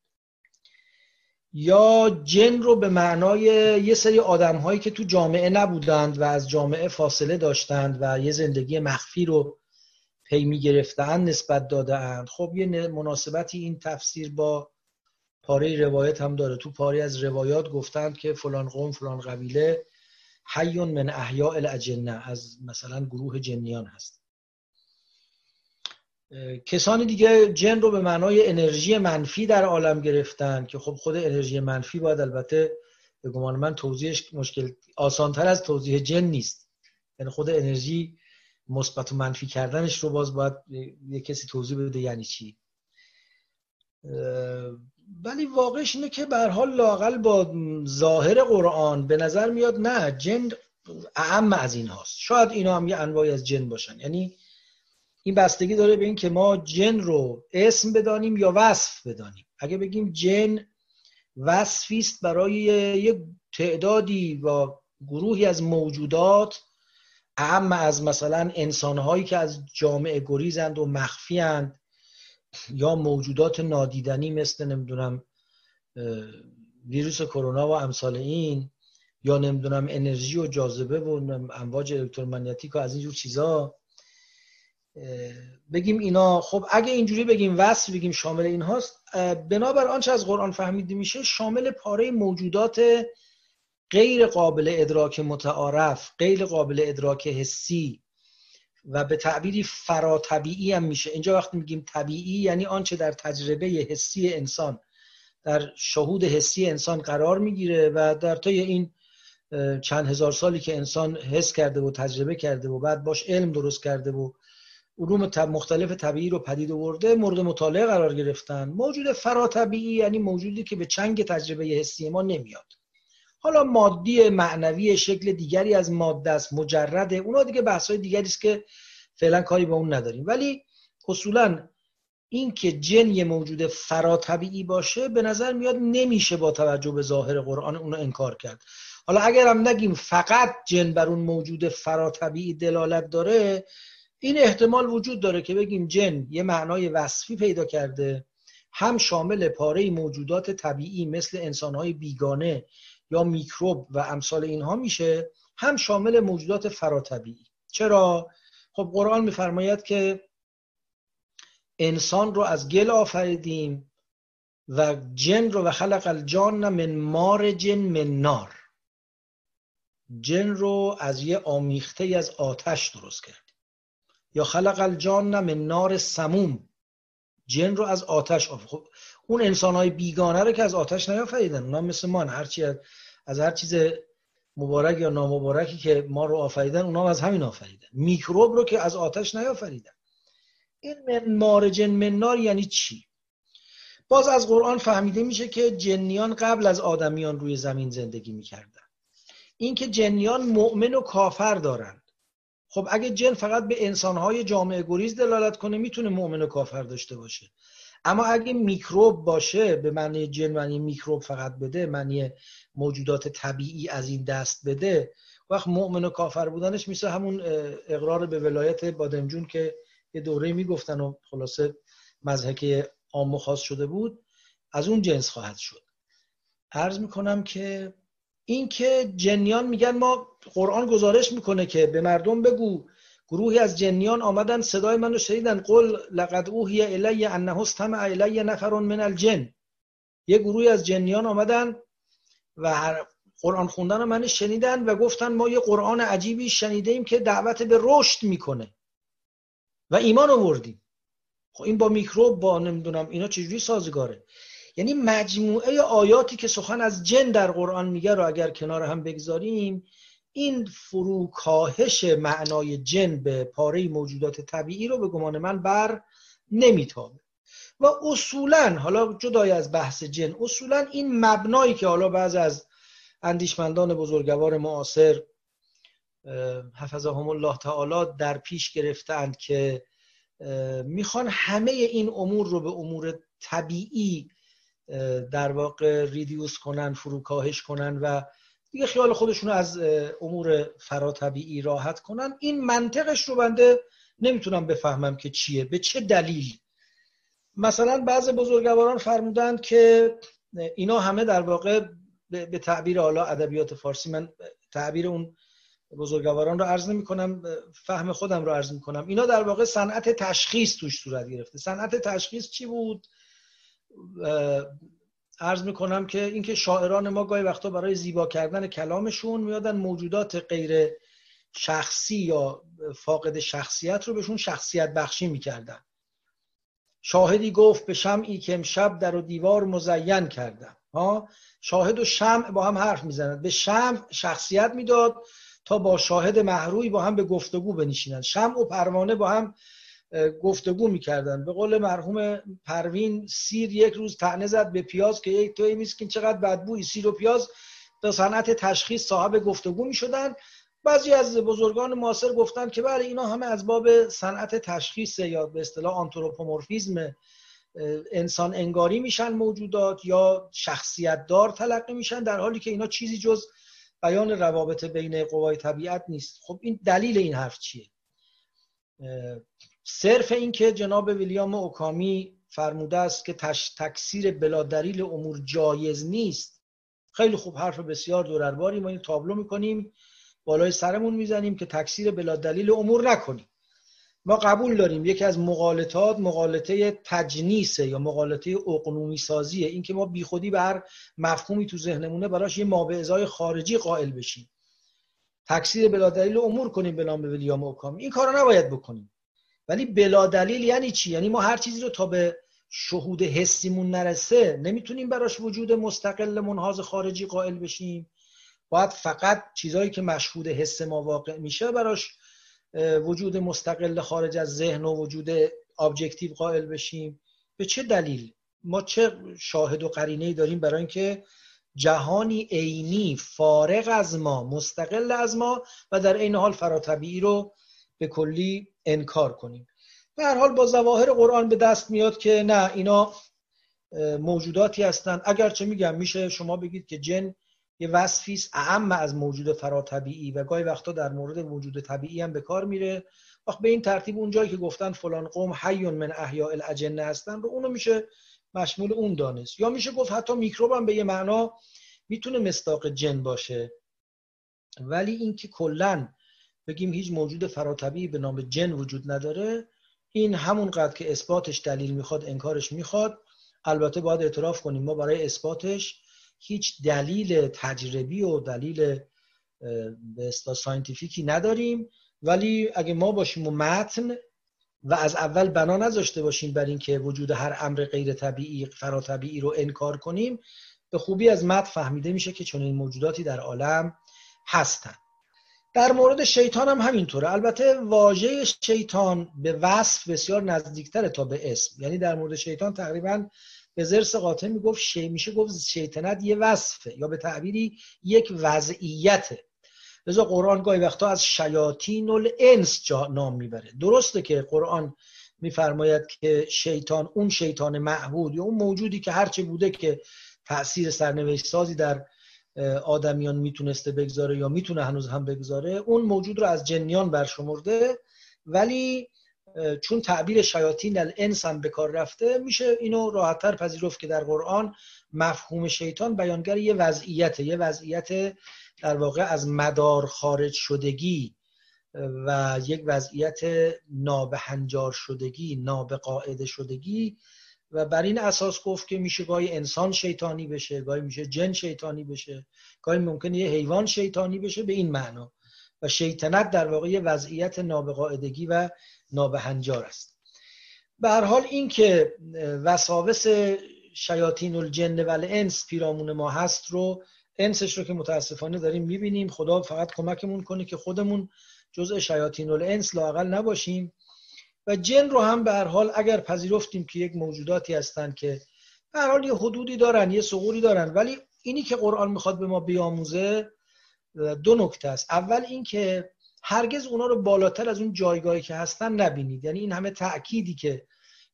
یا جن رو به معنای یه سری آدم هایی که تو جامعه نبودند و از جامعه فاصله داشتند و یه زندگی مخفی رو پی می گرفتن نسبت دادند خب یه مناسبتی این تفسیر با پاره روایت هم داره. تو پاره از روایات گفتند که فلان قوم فلان قبیله حیون من احیاء الاجنه از مثلا گروه جنیان هست. کسانی دیگه جن رو به معنای انرژی منفی در عالم گرفتن که خب خود انرژی منفی باید البته به گمان من توضیحش مشکل آسانتر از توضیح جن نیست. یعنی خود انرژی مثبت و منفی کردنش رو باز باید یه کسی توضیح بده یعنی چی. ولی واقعش اینه که به حال لاقل با ظاهر قرآن به نظر میاد نه جن اهم از این هاست شاید اینا هم یه انواعی از جن باشن. یعنی این بستگی داره به این که ما جن رو اسم بدانیم یا وصف بدانیم. اگه بگیم جن وصفی است برای یک تعدادی و گروهی از موجودات اهم از مثلا انسانهایی که از جامعه گریزند و مخفیند یا موجودات نادیدنی مثل نمی‌دونم ویروس کرونا و امثال این یا نمی‌دونم انرژی و جاذبه و امواج الکترومغناطیک و از اینجور چیزا. بگیم اینا خب اگه اینجوری بگیم وصف بگیم شامل این هاست بنابر آنچه از قرآن فهمیده میشه شامل پاره موجودات غیر قابل ادراک متعارف غیر قابل ادراک حسی و به تعبیری فراتبیعی هم میشه. اینجا وقتی میگیم طبیعی یعنی آنچه در تجربه حسی انسان در شهود حسی انسان قرار می‌گیره و در طی این چند هزار سالی که انسان حس کرده و تجربه کرده و بعد باش علم درست کرده و علوم مختلف طبیعی رو پدید آورده مورد مطالعه قرار گرفتن. موجود فراتبیعی یعنی موجودی که به چنگ تجربه حسی ما نمیاد. حالا مادی معنوی شکل دیگری از ماده است مجرده. اونا دیگه بحث‌های دیگری است که فعلا کاری با اون نداریم. ولی اصولا این که جن یه موجود فراتبیعی باشه به نظر میاد نمیشه با توجه به ظاهر قرآن اونو انکار کرد. حالا اگر هم نگیم فقط جن بر اون موجود فراتبیعی دلالت داره این احتمال وجود داره که بگیم جن یه معنای وصفی پیدا کرده هم شامل پاره موجودات طبیعی مثل انسانهای بیگانه یا میکروب و امثال اینها میشه هم شامل موجودات فراتبیعی. چرا؟ خب قرآن میفرماید که انسان رو از گل آفریدیم و جن رو و خلق الجان من مار جن من نار. جن رو از یه آمیخته از آتش درست کرد یا خلق الجان من نار سموم. جن رو از آتش اون انسان های بیگانه رو که از آتش نیافریدن. اونا مثل ما هرچی از, از هر چیز مبارک یا نامبارکی که ما رو آفریدن اونا از همین آفریدن. میکروب رو که از آتش نیافریدن. این من مار جن من نار یعنی چی؟ باز از قرآن فهمیده میشه که جنیان قبل از آدمیان روی زمین زندگی می‌کردن. اینکه جنیان مؤمن و کافر دارند. خب اگه جن فقط به انسانهای جامعه گریز دلالت کنه می‌تونه مؤمن و کافر داشته باشه. اما اگه میکروب باشه به معنی جن معنی میکروب فقط بده معنی موجودات طبیعی از این دست بده وقت مؤمن و کافر بودنش میشه همون اقرار به ولایت بادمجون که یه دوره می‌گفتن و خلاصه مزهک عام خاص شده بود از اون جنس خواهد شد. عرض می‌کنم که اینکه جنیان میگن ما قرآن گزارش می‌کنه که به مردم بگو گروهی از جنیان آمدن صدای منو شنیدن. قل لقد اوحی الی انه استمع الی نفر من الجن. یه گروهی از جنیان آمدن و قرآن خوندن من شنیدن و گفتن ما یه قرآن عجیبی شنیده ایم که دعوت به رشد می‌کنه. و ایمان آوردیم. خب این با میکروب با نمی‌دونم اینا چجوری سازگاره؟ یعنی مجموعه آیاتی که سخن از جن در قرآن میگه رو اگر کنار هم بگذاریم این فروکاهش معنای جن به پاره موجودات طبیعی رو به گمان من بر نمیتابه. و اصولا حالا جدای از بحث جن اصولا این مبنایی که حالا بعض از اندیشمندان بزرگوار معاصر حفظهم الله تعالی در پیش گرفتند که می‌خوان همه این امور رو به امور طبیعی در واقع ریدیوس کنن فروکاهش کنن و دیگه خیال خودشون از امور فراتبیعی راحت کنن. این منطقش رو بنده نمی‌تونم بفهمم که چیه. به چه دلیل؟ مثلا بعض بزرگواران فرمودند که اینا همه در واقع به تعبیر حالا ادبیات فارسی من تعبیر اون بزرگواران رو عرض نمی کنم فهم خودم رو عرض می کنم اینا در واقع صنعت تشخیص توش صورت گرفته. صنعت تشخیص چی بود؟ عرض می‌کنم که اینکه شاعران ما گاهی وقتا برای زیبا کردن کلامشون میادن موجودات غیر شخصی یا فاقد شخصیت رو بهشون شخصیت بخشی می‌کردن. شاهدی گفت به شمعی که امشب در و دیوار مزین کردم. ها؟ شاهد و شمع با هم حرف می‌زنند. به شمع شخصیت می‌داد تا با شاهد محروی با هم به گفتگو بنشینند. شمع و پروانه با هم گفتگو می‌کردن. به قول مرحوم پروین سیر یک روز تعنه زد به پیاز که یک توی میسکین چقدر بدبوی سیر و پیاز به صنعت تشخیص صاحب گفتگو می‌شدن. بعضی از بزرگان معاصر گفتن که بله اینا همه از باب صنعت تشخیص یا به اصطلاح آنتروپومورفیزم انسان انگاری میشن موجودات یا شخصیت دار تلقی میشن در حالی که اینا چیزی جز بیان روابط بین قوای طبیعت نیست. خب این دلیل این حرف چیه؟ صرف این که جناب ویلیام اوکامی فرموده است که تکثیر بلا دلیل امور جایز نیست. خیلی خوب حرف بسیار دوررباری ما این تابلو می‌کنیم بالای سرمون می‌زنیم که تکثیر بلا دلیل امور نکنیم. ما قبول داریم یکی از مقالطات مقالطه تجنیسه یا مقالطه اقنومی سازیه این که ما بیخودی به هر مفهومی تو ذهنمونه براش یه مابعضای خارجی قائل بشیم. تکثیر بلا دلیل امور کنیم به نام ویلیام اوکامی. این کارو نباید بکنیم. ولی بلا دلیل یعنی چی؟ یعنی ما هر چیزی رو تا به شهود حسیمون نرسه نمی‌تونیم براش وجود مستقل منحاز خارجی قائل بشیم. باید فقط چیزهایی که مشهود حس ما واقع میشه براش وجود مستقل خارج از ذهن و وجود objective قائل بشیم. به چه دلیل؟ ما چه شاهد و قرینه داریم برای اینکه جهانی عینی فارغ از ما مستقل از ما و در عین حال فراطبیعی رو به کلی انکار کنیم. به هر حال با ظواهر قرآن به دست میاد که نه اینا موجوداتی هستند اگرچه میگم میشه شما بگید که جن یه وصفی است اعم از موجود فراطبیعی و گاهی وقتا در مورد موجود طبیعی هم به کار میره. وقت به این ترتیب اونجایی که گفتن فلان قوم حیون من احیاء الاجنه هستن رو اونو میشه مشمول اون دانست. یا میشه گفت حتی میکروب هم به یه معنا می‌تونه مستاق جن باشه. ولی اینکه کلا بگیم هیچ موجود فراتبیعی به نام جن وجود نداره. این همون قدر که اثباتش دلیل می‌خواد انکارش می‌خواد. البته باید اعتراف کنیم ما برای اثباتش هیچ دلیل تجربی و دلیل به اصطلاح ساینتیفیکی نداریم. ولی اگه ما باشیم و متن و از اول بنا نذاشته باشیم بر اینکه وجود هر امر غیر طبیعی فراتبیعی رو انکار کنیم به خوبی از متن فهمیده میشه که چنین موجوداتی در عالم هستن. در مورد شیطان هم همینطوره. البته واژه شیطان به وصف بسیار نزدیکتره تا به اسم. یعنی در مورد شیطان تقریبا به زرس قاطع می‌گفت شی میشه گفت شیطنت یه وصفه یا به تعبیری یک وضعیته. لذا قرآن گاهی وقتا از شیاطین الانس جا نام می‌بره. درسته که قرآن میفرماید که شیطان اون شیطان معبود یا اون موجودی که هرچه بوده که تاثیر سرنوشت سازی در آدمیان می‌تونسته بگذاره یا می‌تونه هنوز هم بگذاره اون موجود رو از جنیان برشمرده. ولی چون تعبیر شیاطین الانس هم به کار رفته میشه اینو راحتتر پذیرفت که در قرآن مفهوم شیطان بیانگر یه وضعیت یه وضعیت در واقع از مدار خارج شدگی و یک وضعیت نابهنجار شدگی نابقاعده شدگی. و بر این اساس گفت که میشه گاهی انسان شیطانی بشه گاهی میشه جن شیطانی بشه گاهی ممکنه یه حیوان شیطانی بشه به این معنا. و شیطنت در واقع یه وضعیت نابقاعدگی و نابهنجار است. به هر حال این که وساوس شیاطین الجن و الانس پیرامون ما هست رو انسش رو که متاسفانه داریم می‌بینیم خدا فقط کمکمون کنه که خودمون جزء شیاطین الانس لاقل نباشیم. و جن رو هم به هر حال اگر پذیرفتیم که یک موجوداتی هستند که به هر حال یه حدودی دارن یه سغوری دارن ولی اینی که قرآن می‌خواد به ما بیاموزه دو نکته است. اول اینکه هرگز اونا رو بالاتر از اون جایگاهی که هستن نبینید. یعنی این همه تأکیدی که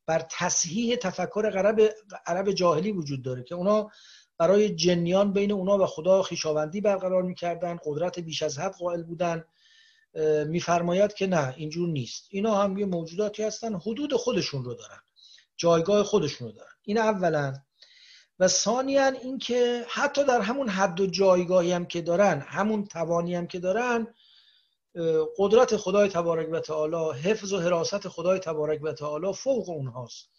بر تصحیح تفکر عرب عرب جاهلی وجود داره که اونا برای جنیان بین اونا و خدا خیشاوندی برقرار می‌کردن قدرت بیش از حد قائل بودن. میفرماید که نه اینجور نیست. اینا هم یه موجوداتی هستن حدود خودشون رو دارن جایگاه خودشون رو دارن. این اولا. و ثانیا اینکه حتی در همون حد و جایگاهی هم که دارن همون توانی هم که دارن قدرت خدای تبارک و تعالی حفظ و حراست خدای تبارک و تعالی فوق اونهاست.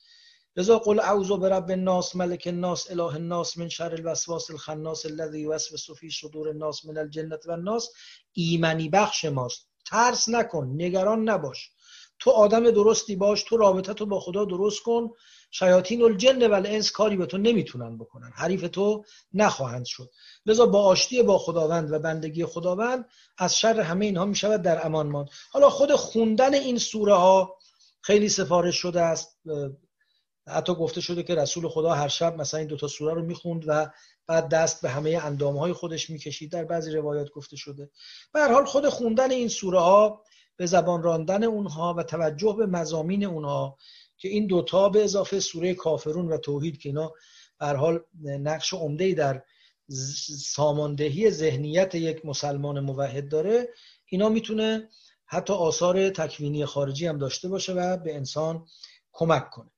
لذا قل اعوذ برب الناس ملک الناس اله الناس من شر الوسواس الخناس الذي يوسوس في صدور الناس من الجنه والناس. ایمنی بخش ماست. ترس نکن نگران نباش. تو آدم درستی باش تو رابطه تو با خدا درست کن. شیاطین الجن و الانس کاری به تو نمی‌تونن بکنن. حریف تو نخواهند شد. لذا با آشتی با خداوند و بندگی خداوند از شر همه اینها می‌شود در امان ماند. حالا خود خوندن این سوره ها خیلی سفارش شده است. حتی گفته شده که رسول خدا هر شب مثلا این دوتا سوره رو می‌خوند و بعد دست به همه اندام های خودش می‌کشید. در بعضی روایات گفته شده. به حال خود خوندن این سوره ها به زبان راندن اونها و توجه به مزامین اونها که این دوتا به اضافه سوره کافرون و توحید که اینا بر حال نقش عمده در ساماندهی ذهنیت یک مسلمان موحد داره اینا می‌تونه حتی آثار تکوینی خارجی هم داشته باشه و به انسان کمک کنه.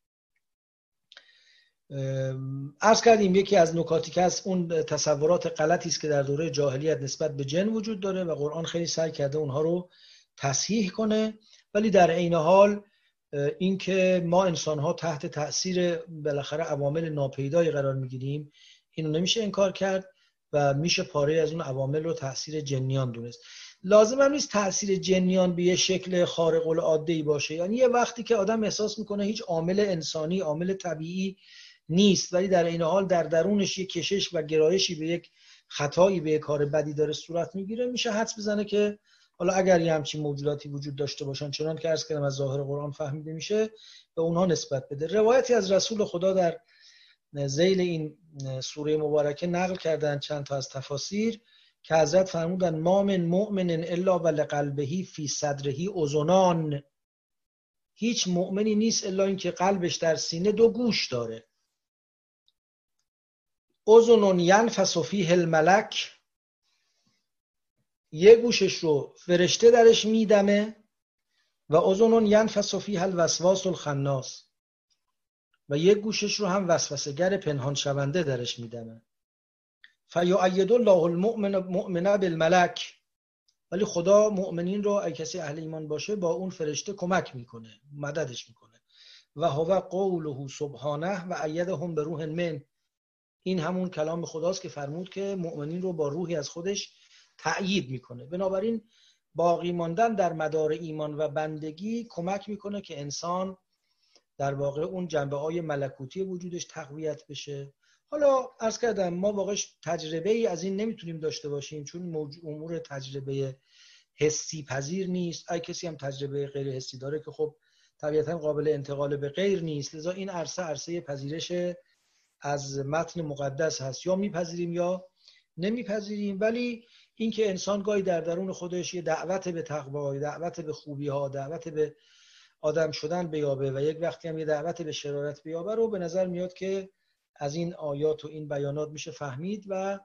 ارز کردیم یکی از نکاتی که از اون تصورات غلطی است که در دوره جاهلیت نسبت به جن وجود داره و قرآن خیلی سعی کرده اونها رو تصحیح کنه. ولی در عین حال اینکه ما انسان ها تحت تاثیر بالاخره عوامل ناپیدایی قرار می‌گیریم اینو نمیشه انکار کرد و میشه پاره از اون عوامل رو تاثیر جنیان دونست. لازم هم نیست تاثیر جنیان به یه شکل خارق العاده ای باشه. یعنی یه وقتی که آدم احساس می‌کنه هیچ عامل انسانی عامل طبیعی نیست. ولی در این حال در درونش یه کشش و گرایشی به یک خطایی به یک کار بدی داره صورت می‌گیره. میشه حدس بزنه که حالا اگر یه همچین موجوداتی وجود داشته باشن چنان که ارز کردم از ظاهر قرآن فهمیده میشه به اونها نسبت بده. روایتی از رسول خدا در زیل این سوره مبارکه نقل کردن چند تا از تفاسیر که حضرت فرمودن ما من مؤمن الا و لقلبهی فی صدرهی ازنان هیچ مؤمنی نیست الا اینکه قلبش در سینه دو گوش داره. ازنون ینفس فیه الملک. یه گوشش رو فرشته درش میدمه و ازنون ینفس فیه الوسواس الخناس. و یک گوشش رو هم وسوسهگر پنهان شونده درش میدمه. فیعید الله المؤمن مؤمنه بالملک. ولی خدا مؤمنین رو اگه کسی اهل ایمان باشه با اون فرشته کمک می‌کنه مددش می‌کنه. و هو قوله سبحانه و ایدهم به روح من. این همون کلام خداست که فرمود که مؤمنین رو با روحی از خودش تأیید می‌کنه. بنابراین باقی ماندن در مدار ایمان و بندگی کمک می‌کنه که انسان در واقع اون جنبه های ملکوتی وجودش تقویت بشه. حالا ارز کردم ما واقعش تجربه ای از این نمی‌تونیم داشته باشیم چون امور تجربه حسی پذیر نیست. اگه کسی هم تجربه غیر حسی داره که خب طبیعتا قابل انتقال به غیر نیست. لذا این عرصه عرصه پذیرش از متن مقدس هست. یا میپذیریم یا نمیپذیریم. ولی اینکه انسان گاهی در درون خودش یه دعوت به تقوا دعوت به خوبی ها دعوت به آدم شدن بیابه و یک وقتی هم یه دعوت به شرارت بیابه رو به نظر میاد که از این آیات و این بیانات میشه فهمید و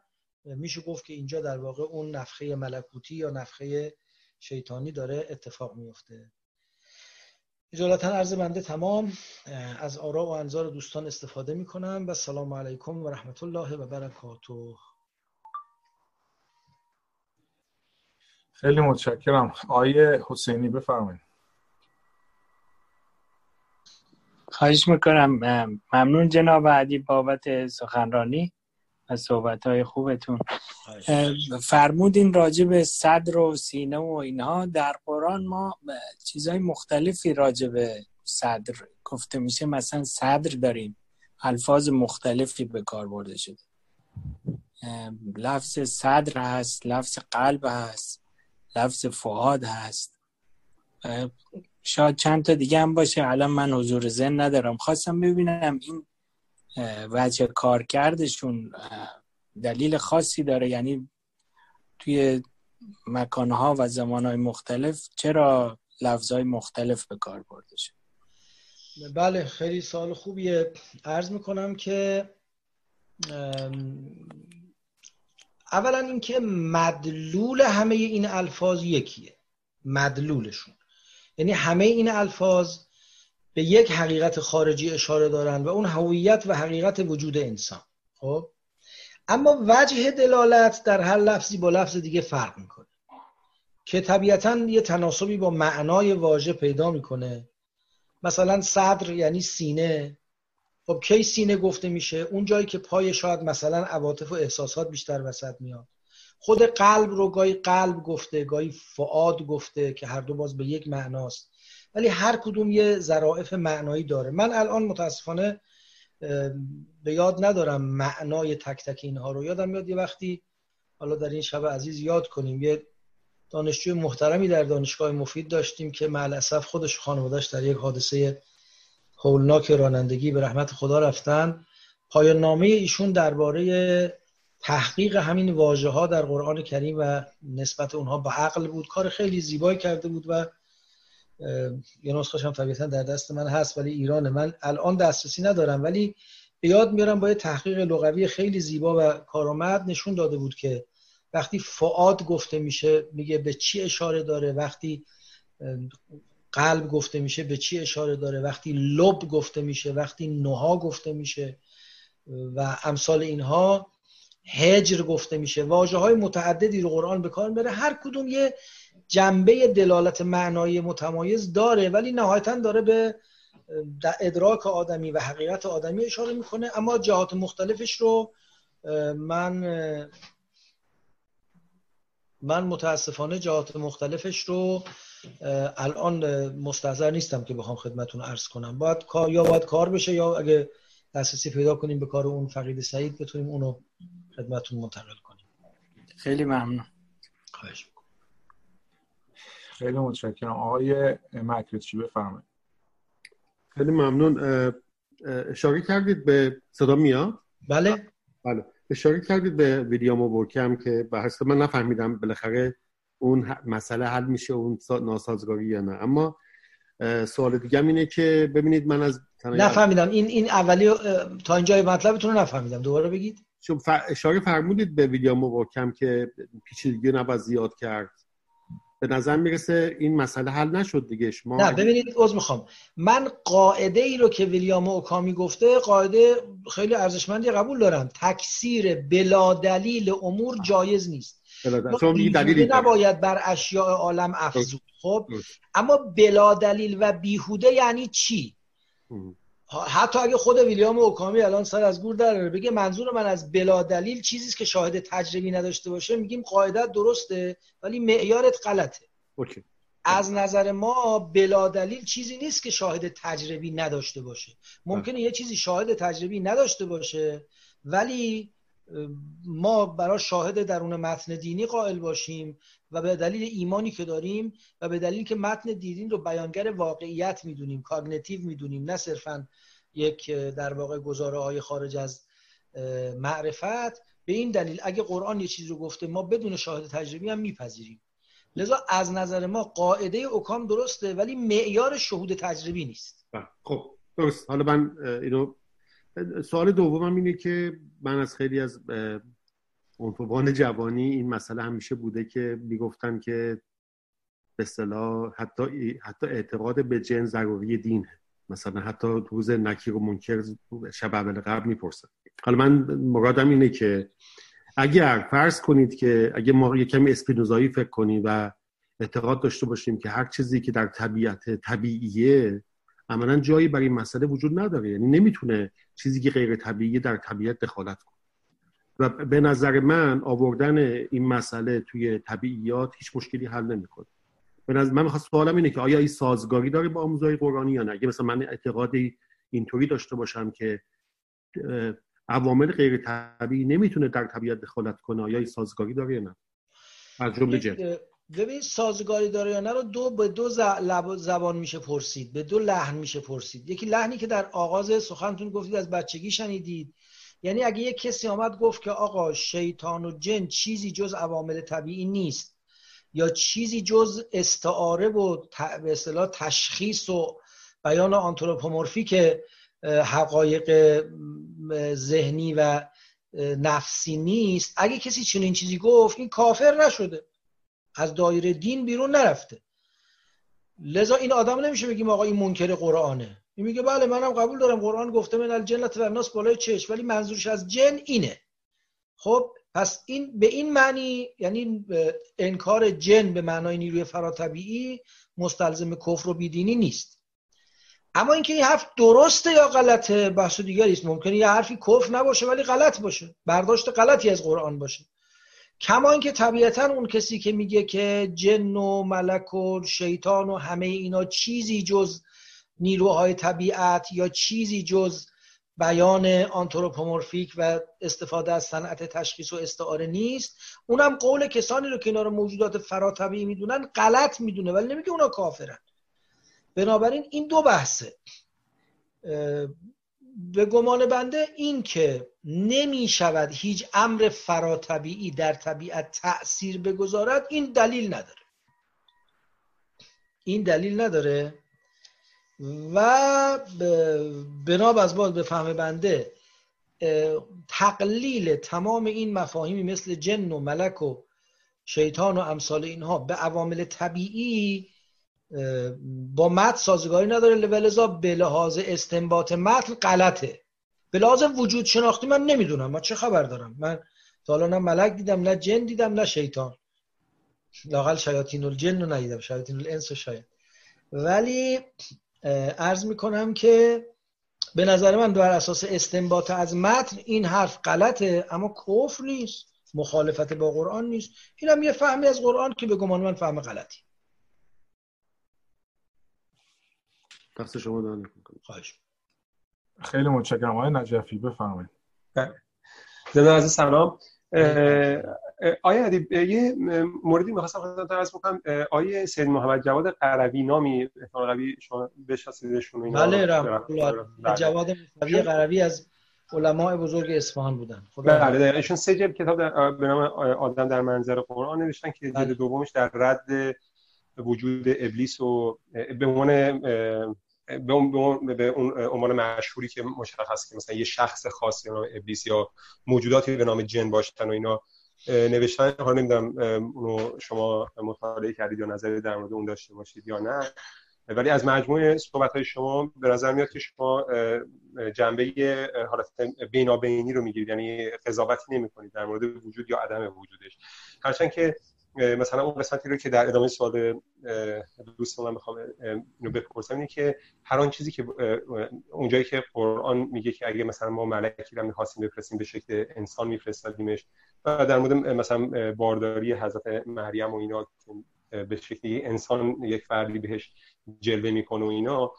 میشه گفت که اینجا در واقع اون نفخه ملکوتی یا نفخه شیطانی داره اتفاق میفته. اجالتا عرض بنده تمام از آراء و انظار دوستان استفاده می‌کنم و سلام علیکم و رحمت الله و برکاته. خیلی متشکرم. آیه حسینی بفرمایید. خواهش می‌کنم ممنون جناب عدی بابت سخنرانی. و صحبت های خوبتون فرمودین راجع به صدر و سینه و اینها. در قرآن ما چیزهای مختلفی راجع به صدر گفته میشه. مثلا صدر داریم. الفاظ مختلفی به کار برده شده. لفظ صدر هست لفظ قلب هست لفظ فعاد هست. شاید چند تا دیگه هم باشه. الان من حضور ذهن ندارم. خواستم ببینم این وجه کارکردشون دلیل خاصی داره. یعنی توی مکانها و زمانهای مختلف چرا لفظهای مختلف به کار برده شد؟ بله خیلی سال خوبیه. عرض می‌کنم که اولا اینکه مدلول همه این الفاظ یکیه. مدلولشون. یعنی همه این الفاظ به یک حقیقت خارجی اشاره دارن و اون هویت و حقیقت وجود انسان. خب؟ اما وجه دلالت در هر لفظی با لفظ دیگه فرق می‌کنه. که طبیعتا یه تناسبی با معنای واژه پیدا می‌کنه. مثلا صدر یعنی سینه. خب کی سینه گفته میشه؟ اون جایی که پای شاید مثلا عواطف و احساسات بیشتر وسط میاد. خود قلب رو گاهی قلب گفته گاهی فعاد گفته که هر دو باز به یک معناست. ولی هر کدوم یه ظرافت معنایی داره. من الان متاسفانه به یاد ندارم معنای تک تک اینها رو. یادم میاد یه وقتی حالا در این شب عزیز یاد کنیم یه دانشجوی محترمی در دانشگاه مفید داشتیم که معلصف خودش خانوادش در یک حادثه هولناک رانندگی به رحمت خدا رفتن. پایان نامه ایشون درباره تحقیق همین واژه ها در قرآن کریم و نسبت اونها به عقل بود. کار خیلی زیبایی کرده بود و یه نسخه هم طبیعتا در دست من هست ولی ایران من الان دسترسی ندارم. ولی به یاد میارم با یه تحقیق لغوی خیلی زیبا و کارآمد نشون داده بود که وقتی فعاد گفته میشه میگه به چی اشاره داره وقتی قلب گفته میشه به چی اشاره داره وقتی لب گفته میشه وقتی نوها گفته میشه و امثال اینها هجر گفته میشه. واجه های متعددی رو قرآن به کار می‌بره. هر کدوم یه جنبه دلالت معنایی متمایز داره ولی نهایتا داره به ادراک آدمی و حقیقت آدمی اشاره می‌کنه. اما جهات مختلفش رو من من متاسفانه جهات مختلفش رو الان مستحضر نیستم که بخوام خدمتون عرض کنم. باید کار یا باید کار بشه یا اگه دسترسی پیدا کنیم به کار اون فقید سعید بتونیم اونو خدمتون منتقل کنیم. خیلی ممنون. خواهش خیلی متشکرم. آقای مکرچی بفرمایید؟ خیلی ممنون. اشاره کردید به صدا میاد؟ بله. بله. اشاره کردید به ویلیام ورکم که به حسب من نفهمیدم بالاخره اون مسئله حل میشه اون ناسازگاری یا نه. اما سوال دیگه اینه که ببینید من از نفهمیدم. این این اولی تا اینجای مطلبتون رو نفهمیدم. دوباره بگید. چون اشاره فرمودید به ویلیام ورکم که پیچیدگی نباید زیاد کرد. به نظر می‌رسه این مسئله حل نشد دیگه. شما نه ببینید عذر می‌خوام. من قاعده ای رو که ویلیام اوکامی گفته قاعده خیلی ارزشمندی قبول دارم. تکثیر بلا دلیل امور جایز نیست. شما دلیلی نباید بر اشیاء عالم افزود. خب؟ اما بلا دلیل و بیهوده یعنی چی؟ حتی اگه خود ویلیام اوکامی الان سر از گور در بگه منظور من از بلا دلیل چیزی که شاهد تجربی نداشته باشه میگیم قاعده درسته ولی معیارت غلطه. okay. از نظر ما بلا دلیل چیزی نیست که شاهد تجربی نداشته باشه. ممکنه یه چیزی شاهد تجربی نداشته باشه ولی ما برای شاهد درون متن دینی قائل باشیم. و به دلیل ایمانی که داریم و به دلیل که متن دینی رو بیانگر واقعیت می‌دونیم cognitive می‌دونیم نه صرفا یک در واقع گزاره های خارج از معرفت به این دلیل اگه قرآن یه چیز رو گفته ما بدون شاهد تجربی هم میپذیریم. لذا از نظر ما قاعده اوکام درسته ولی معیار شهود تجربی نیست. خب درست. حالا من اینو سوال دومم اینه که من از خیلی از عنفوان جوانی این مسئله همیشه بوده که می‌گفتن که به اصطلاح حتی حتی اعتقاد به جن ضروری دینه. مثلا حتی روز نکیر و منکر شب اول قبل می‌پرسن. حالا من مرادم اینه که اگر فرض کنید که اگه ما یه کمی اسپینوزایی فکر کنیم و اعتقاد داشته باشیم که هر چیزی که در طبیعت طبیعیه عملا جایی برای این مسئله وجود نداره. یعنی نمی‌تونه چیزی که غیر طبیعی در طبیعت دخالت کنه. و به نظر من آوردن این مسئله توی طبیعیات هیچ مشکلی حل نمی‌کنه. به نظر من می‌خواست سوالم اینه که آیا این سازگاری داره با آموزهای قرآنی یا نه؟ اگه مثلا من اعتقادی اینطوری داشته باشم که عوامل غیر طبیعی نمی‌تونه در طبیعت دخالت کنه آیا این سازگاری داره یا نه؟ از جمله جن ببین سازگاری داره یا نه رو دو به دو زبان میشه پرسید به دو لحن میشه پرسید. یکی لحنی که در آغاز سخنتون گفتید از بچگی شنیدید. یعنی اگه یک کسی آمد گفت که آقا شیطان و جن چیزی جز عوامل طبیعی نیست یا چیزی جز استعاره و به تشخیص و بیان آنتروپومورفیک حقایق ذهنی و نفسی نیست اگه کسی چنین چیزی گفت این کافر نشده. از دایره دین بیرون نرفته. لذا این آدم نمیشه بگیم آقا این منکر قرآنه. این میگه بله منم قبول دارم. قرآن گفته من الجنت و الناس بالای چش ولی منظورش از جن اینه. خب پس این به این معنی یعنی انکار جن به معنای نیروی فراتبیعی مستلزم کفر و بیدینی نیست. اما اینکه این حرف درسته یا غلطه بحث دیگری است. ممکنه یه حرفی کفر نباشه ولی غلط باشه. برداشت غلطی از قرآن باشه. کما اینکه طبیعتا اون کسی که میگه که جن و ملک و شیطان و همه اینا چیزی جز نیروهای طبیعت یا چیزی جز بیان آنتروپومورفیک و استفاده از صنعت تشخیص و استعاره نیست. اونم قول کسانی رو که اینا رو موجودات فراتبیعی می‌دونن غلط می‌دونه ولی نمیگه اونا کافرن. بنابراین این دو بحثه. به گمان بنده این که نمی شود هیچ امر فراتبیعی در طبیعت تأثیر بگذارد این دلیل نداره. این دلیل نداره. و بناب از باز به فهم بنده تقلیل تمام این مفاهیمی مثل جن و ملک و شیطان و امثال اینها به عوامل طبیعی با متن سازگاری نداره. ولذا به لحاظ استنباط متن غلطه. به لحاظ وجود شناختی من نمی‌دونم. ما چه خبر دارم؟ من تا حالا نه ملک دیدم نه جن دیدم نه شیطان. لاقل شیاطین الجن رو ندیدم. شیاطین الانس شاید ولی عرض می‌کنم که به نظر من بر اساس استنباط از متن این حرف غلطه اما کفر نیست مخالفت با قرآن نیست. اینم یه فهمی از قرآن که به گمان من فهم غلطی. دست شما خواهش. خیلی متشکرم. آقای نجفی بفرمایید. بله. زنده عزیز سلام. آیا ادیب یه موردی می‌خواستم خدمتتون عرض بکنم. آیه سید محمد جواد قروی نامی احتمال قوی شما بشناسیدشون بله رحمت جواد موسوی قروی از علماء بزرگ اصفهان بودن. بله ایشون سه جلد کتاب به نام آدم در منظر قرآن نوشتن که جلد بله. دومش در رد وجود ابلیس و به عنوان به اون به اون عنوان مشهوری که مشخص که مثلا یه شخص خاصی به نام ابلیس یا موجوداتی به نام جن باشن و اینا نوشتن حالا نمی‌دونم اونو شما مطالعه کردید یا نظری در مورد اون داشته باشید یا نه. ولی از مجموع صحبت های شما به نظر میاد که شما جنبه حالت بینابینی رو می‌گیرید یعنی قضاوتی نمی کنید در مورد وجود یا عدم وجودش. هرچند که مثلا اون قسمتی رو که در ادامه سوال دوست من می‌خوام اینو بپرسم اینه که هر آن چیزی که اونجایی که قرآن میگه که اگه مثلا ما ملکی رو می‌خواستیم بفرستیم به شکل انسان میفرستادیمش در مورد مثلا بارداری حضرت مریم و اینا به شکلی انسان یک فردی بهش جلوه می‌کنه و اینا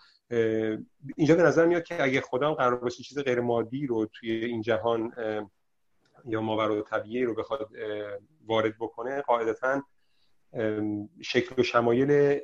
اینجا به نظر میاد که اگه خدا قرار باشه چیز غیر مادی رو توی این جهان یا ماورا طبیعی رو بخواد وارد بکنه قاعدتا شکل و شمایل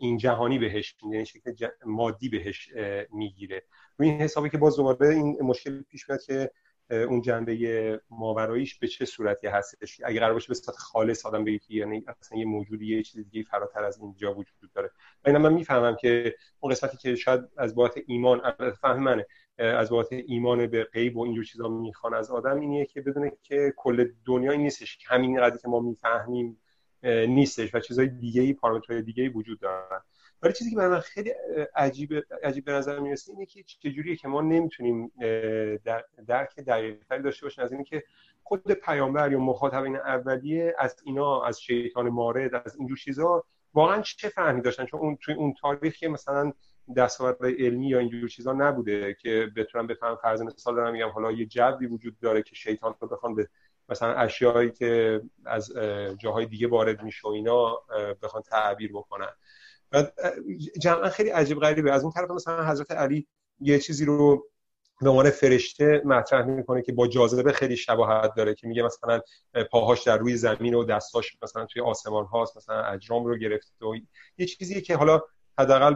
این, جهانی بهش یعنی شکل مادی بهش می‌گیره. روی این حسابی که باز دوباره این مشکل پیش میاد که اون جنبه ماوراییش به چه صورتی هستش؟ اگه قرار باشه به صورت خالص آدم بگه که یعنی اصلا یه موجودی یه چیز دیگه فراتر از اینجا وجود داره. و اینا من می‌فهمم که اون قسمتی که شاید از بابت ایمان فهم منه از بابت ایمان به غیب و اینجور چیزا می‌خوان از آدم اینیه که بدونه که کل دنیا این نیستش همین قضیه که ما می‌فهمیم نیستش و چیزهای دیگه ای پارامترهای دیگه ای وجود دارن. ولی چیزی که برای من خیلی عجیب عجیب به نظر می‌رسه اینه که چجوریه که ما نمی‌تونیم درک دقیقتری داشته باشیم از اینکه خود پیامبر یا مخاطبین اولیه از اینا از شیطان مارد از اینجور چیزا واقعا چه فهمی داشتن؟ چون اون توی اون تاریخ که مثلا دستاورد علمی یا اینجور چیزا نبوده که بتونم بفهم فرض مثال دارم میگم حالا یه جوی وجود داره که شیطان رو بخوان به مثلا اشیایی که از جاهای دیگه وارد میشه و اینا بخوان تعبیر بکنن. و جمعا خیلی عجیب غریبه. از اون طرف مثلا حضرت علی یه چیزی رو به عنوان فرشته مطرح می‌کنه که با جاذبه خیلی شباهت داره که میگه مثلا پاهاش در روی زمین و دستاش مثلا توی آسمان هاست مثلا اجرام رو گرفته و یه چیزیه که حالا حداقل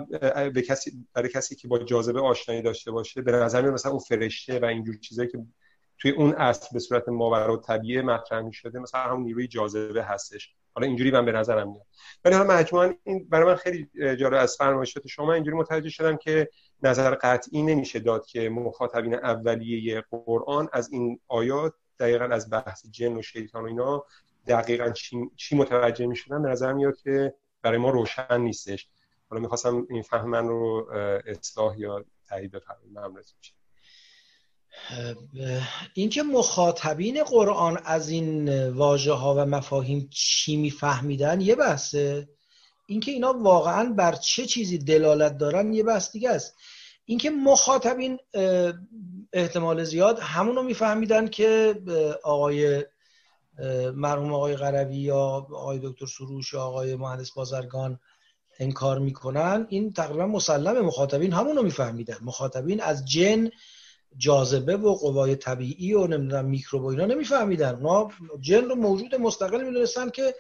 به کسی برای کسی که با جاذبه آشنایی داشته باشه به نظر میاد مثلا اون فرشته و اینجور چیزایی که توی اون اصل به صورت ماورا و طبیعه مطرح می شده مثلا همون نیروی جاذبه هستش. حالا اینجوری من به نظرم میاد. ولی حالا مجموعا این برای من خیلی جالب از فرمایشات شما اینجوری متوجه شدم که نظر قطعی نمیشه داد که مخاطبین اولیه قرآن از این آیات دقیقا از بحث جن و شیطان و اینا دقیقا چی, چی متوجه می شدن به نظر میاد که برای ما روشن نیستش. حالا می‌خواستم این فهم من رو اصلاح یا تایید بفرمایید. ممنون اینکه مخاطبین قرآن از این واژه ها و مفاهیم چی میفهمیدن یه بحثه. اینکه اینا واقعا بر چه چیزی دلالت دارن یه بحث دیگه است. اینکه مخاطبین احتمال زیاد همونو میفهمیدن که آقای مرحوم آقای غربی یا آقای دکتر سروش یا آقای مهندس بازرگان انکار می‌کنن. این تقریبا مسلم مخاطبین همونو میفهمیدن. مخاطبین از جن جاذبه و قوای طبیعی و نمی‌دونم میکروب و اینا نمیفهمیدن. اونا جن رو موجود مستقل می‌دونستن که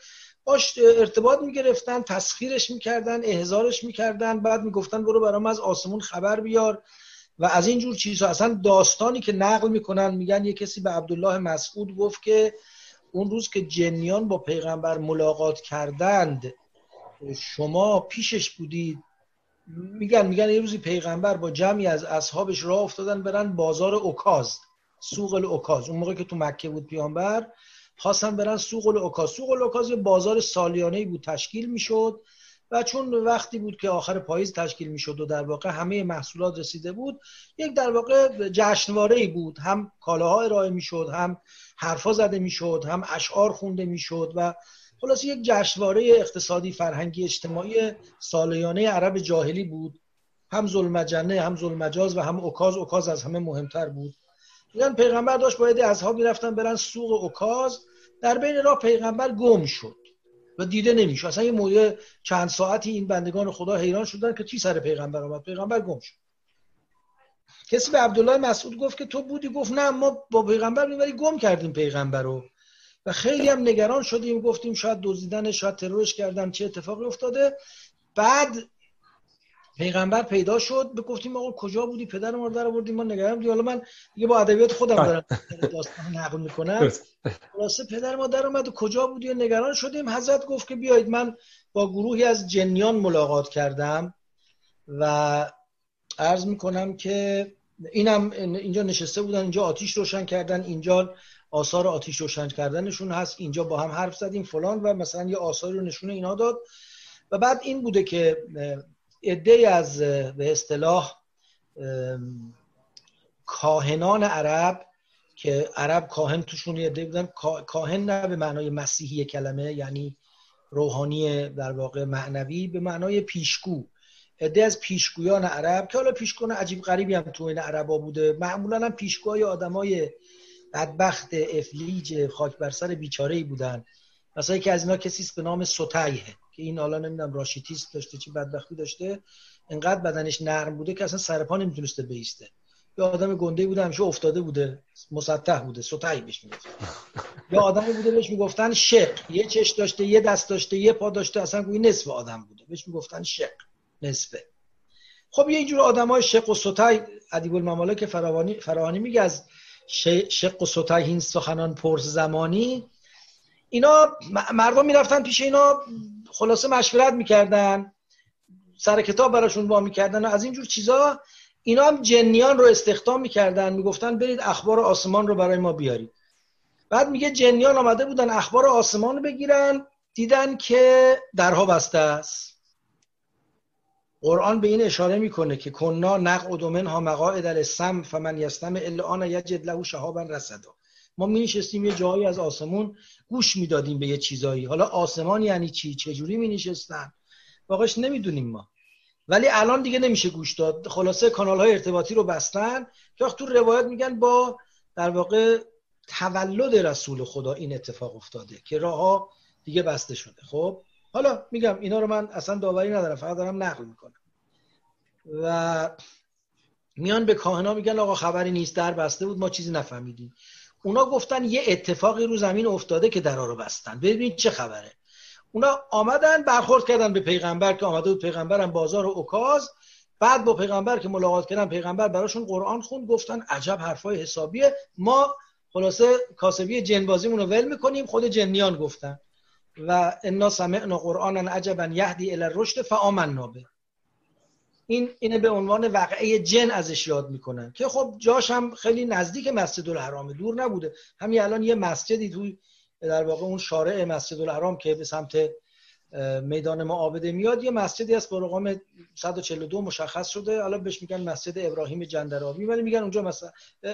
باش ارتباط می‌گرفتن تسخیرش می‌کردن احزارش می‌کردن بعد می‌گفتن برو برام از آسمون خبر بیار. و از این جور چیزها اصلا داستانی که نقل می‌کنن میگن یه کسی به عبدالله مسعود گفت که اون روز که جنیان با پیغمبر ملاقات کردند شما پیشش بودید. میگن میگن یه روزی پیغمبر با جمعی از اصحابش راه افتادن برن بازار اوکاز سوق الاوکاز. اون موقع که تو مکه بود پیامبر خواستن برن سوق الاوکاز. سوق الاوکاز یه بازار سالیانه بود تشکیل می‌شد و چون وقتی بود که آخر پاییز تشکیل می‌شد و در واقع همه محصولات رسیده بود یک در واقع جشنواره بود. هم کالاها ارائه می‌شد هم حرفا زده می‌شد هم اشعار خونده می‌شد و خلاص یک جشنواره اقتصادی فرهنگی اجتماعی سالیانه عرب جاهلی بود. هم ظلمجنه هم ظلمجاز و هم اوکاز. اوکاز از همه مهمتر بود. میگن پیغمبر داشت باید اصحاب می‌رفتن برن سوق اوکاز. در بین راه پیغمبر گم شد و دیده نمیشه اصلا یه موقع چند ساعتی این بندگان خدا حیران شدن که چی سر پیغمبر آمد؟ پیغمبر گم شد. کسی به عبدالله مسعود گفت که تو بودی؟ گفت نه ما با پیغمبر می‌بری گم کردیم پیغمبر رو. و خیلی هم نگران شدیم گفتیم شاید دزدیدن شاید ترورش کردن چه اتفاقی افتاده. بعد پیغمبر پیدا شد گفتیم آقا کجا بودی؟ پدر ما رو در آوردیم ما نگران بودیم. حالا من دیگه با ادبیات خودم دارم داستان نقل می‌کنم. خلاصه پدر ما در اومد و کجا بودی و نگران شدیم. حضرت گفت که بیایید من با گروهی از جنیان ملاقات کردم و عرض می‌کنم که اینم اینجا نشسته بودن اینجا آتیش روشن کردن اینجا آثار آتیش روشن کردنشون هست. اینجا با هم حرف زدیم فلان و مثلا یه آثاری رو نشونه اینا داد. و بعد این بوده که عده از به اصطلاح کاهنان عرب که عرب کاهن توشون عده بودن کاهن نه به معنای مسیحی کلمه یعنی روحانی در واقع معنوی به معنای پیشگو. عده از پیشگویان عرب که حالا پیشگویان عجیب غریبی هم تو این عربا بوده. معمولا هم پیشگوهای آدمای بدبخت افلیج خاک بر سر بیچاره ای بودن. مثلا که از اینا کسی به نام ستایه که این حالا نمی‌دونم راشیتیست داشته چی بدبختی داشته انقدر بدنش نرم بوده که اصلا سر پا نمی‌تونسته بیسته. یا آدم گنده بوده همیشه افتاده بوده مسطح بوده ستایی بهش می‌گفتن یا آدمی بوده بهش می‌گفتن شق. یه چش داشته یه دست داشته یه پا داشته اصلا گویی نصف آدم بوده. بهش می‌گفتن شق نصفه. خب یه اینجور آدمای شق و ستای ادیب الممالک فراوانی فراوانی میگه از شق و ستای این سخنان پرس زمانی اینا مردم می‌رفتن پیش اینا خلاصه مشورت می‌کردن سر کتاب براشون با می‌کردن و از اینجور چیزا اینا هم جنیان رو استخدام می‌کردن. می‌گفتن برید اخبار آسمان رو برای ما بیارید. بعد میگه جنیان آمده بودن اخبار آسمان رو بگیرن دیدن که درها بسته است. قرآن به این اشاره می‌کنه که کنا نقعد منها مقاعد السم فمن یستمع الا آن یجد له شهابا رصدا ما می نشستیم یه جایی از آسمون گوش می‌دادیم به یه چیزایی. حالا آسمان یعنی چی؟ چجوری می نشستن واقعش نمی‌دونیم ما. ولی الان دیگه نمیشه گوش داد. خلاصه کانال های ارتباطی رو بستن که تو روایت میگن با در واقع تولد رسول خدا این اتفاق افتاده که راه دیگه بسته شده. خب؟ حالا میگم اینا رو من اصلا داوری ندارم فقط دارم نقل می‌کنم. و میان به کاهنا میگن آقا خبری نیست در بسته بود ما چیزی نفهمیدیم. اونا گفتن یه اتفاقی رو زمین افتاده که درا رو بستن. ببینید چه خبره. اونا آمدن برخورد کردن به پیغمبر که آمده بود پیغمبرم بازار و اوکاز. بعد با پیغمبر که ملاقات کردن پیغمبر براشون قرآن خوند گفتن عجب حرفای حسابیه. ما خلاصه کاسبی جنبازیمون رو ول می‌کنیم خود جنیان گفتن. و انا سمعنا قرآنا عجبا یهدی الی الرشد فآمنا به. این اینه به عنوان واقعه جن ازش یاد می‌کنن که خب جاش هم خیلی نزدیک مسجد الحرام دور نبوده. همین الان یه مسجدی توی در واقع اون شارع مسجد الحرام که به سمت میدان معابده میاد یه مسجدی است با رقم 142 مشخص شده. حالا بهش میگن مسجد ابراهیم جندرابی. ولی میگن اونجا مثلا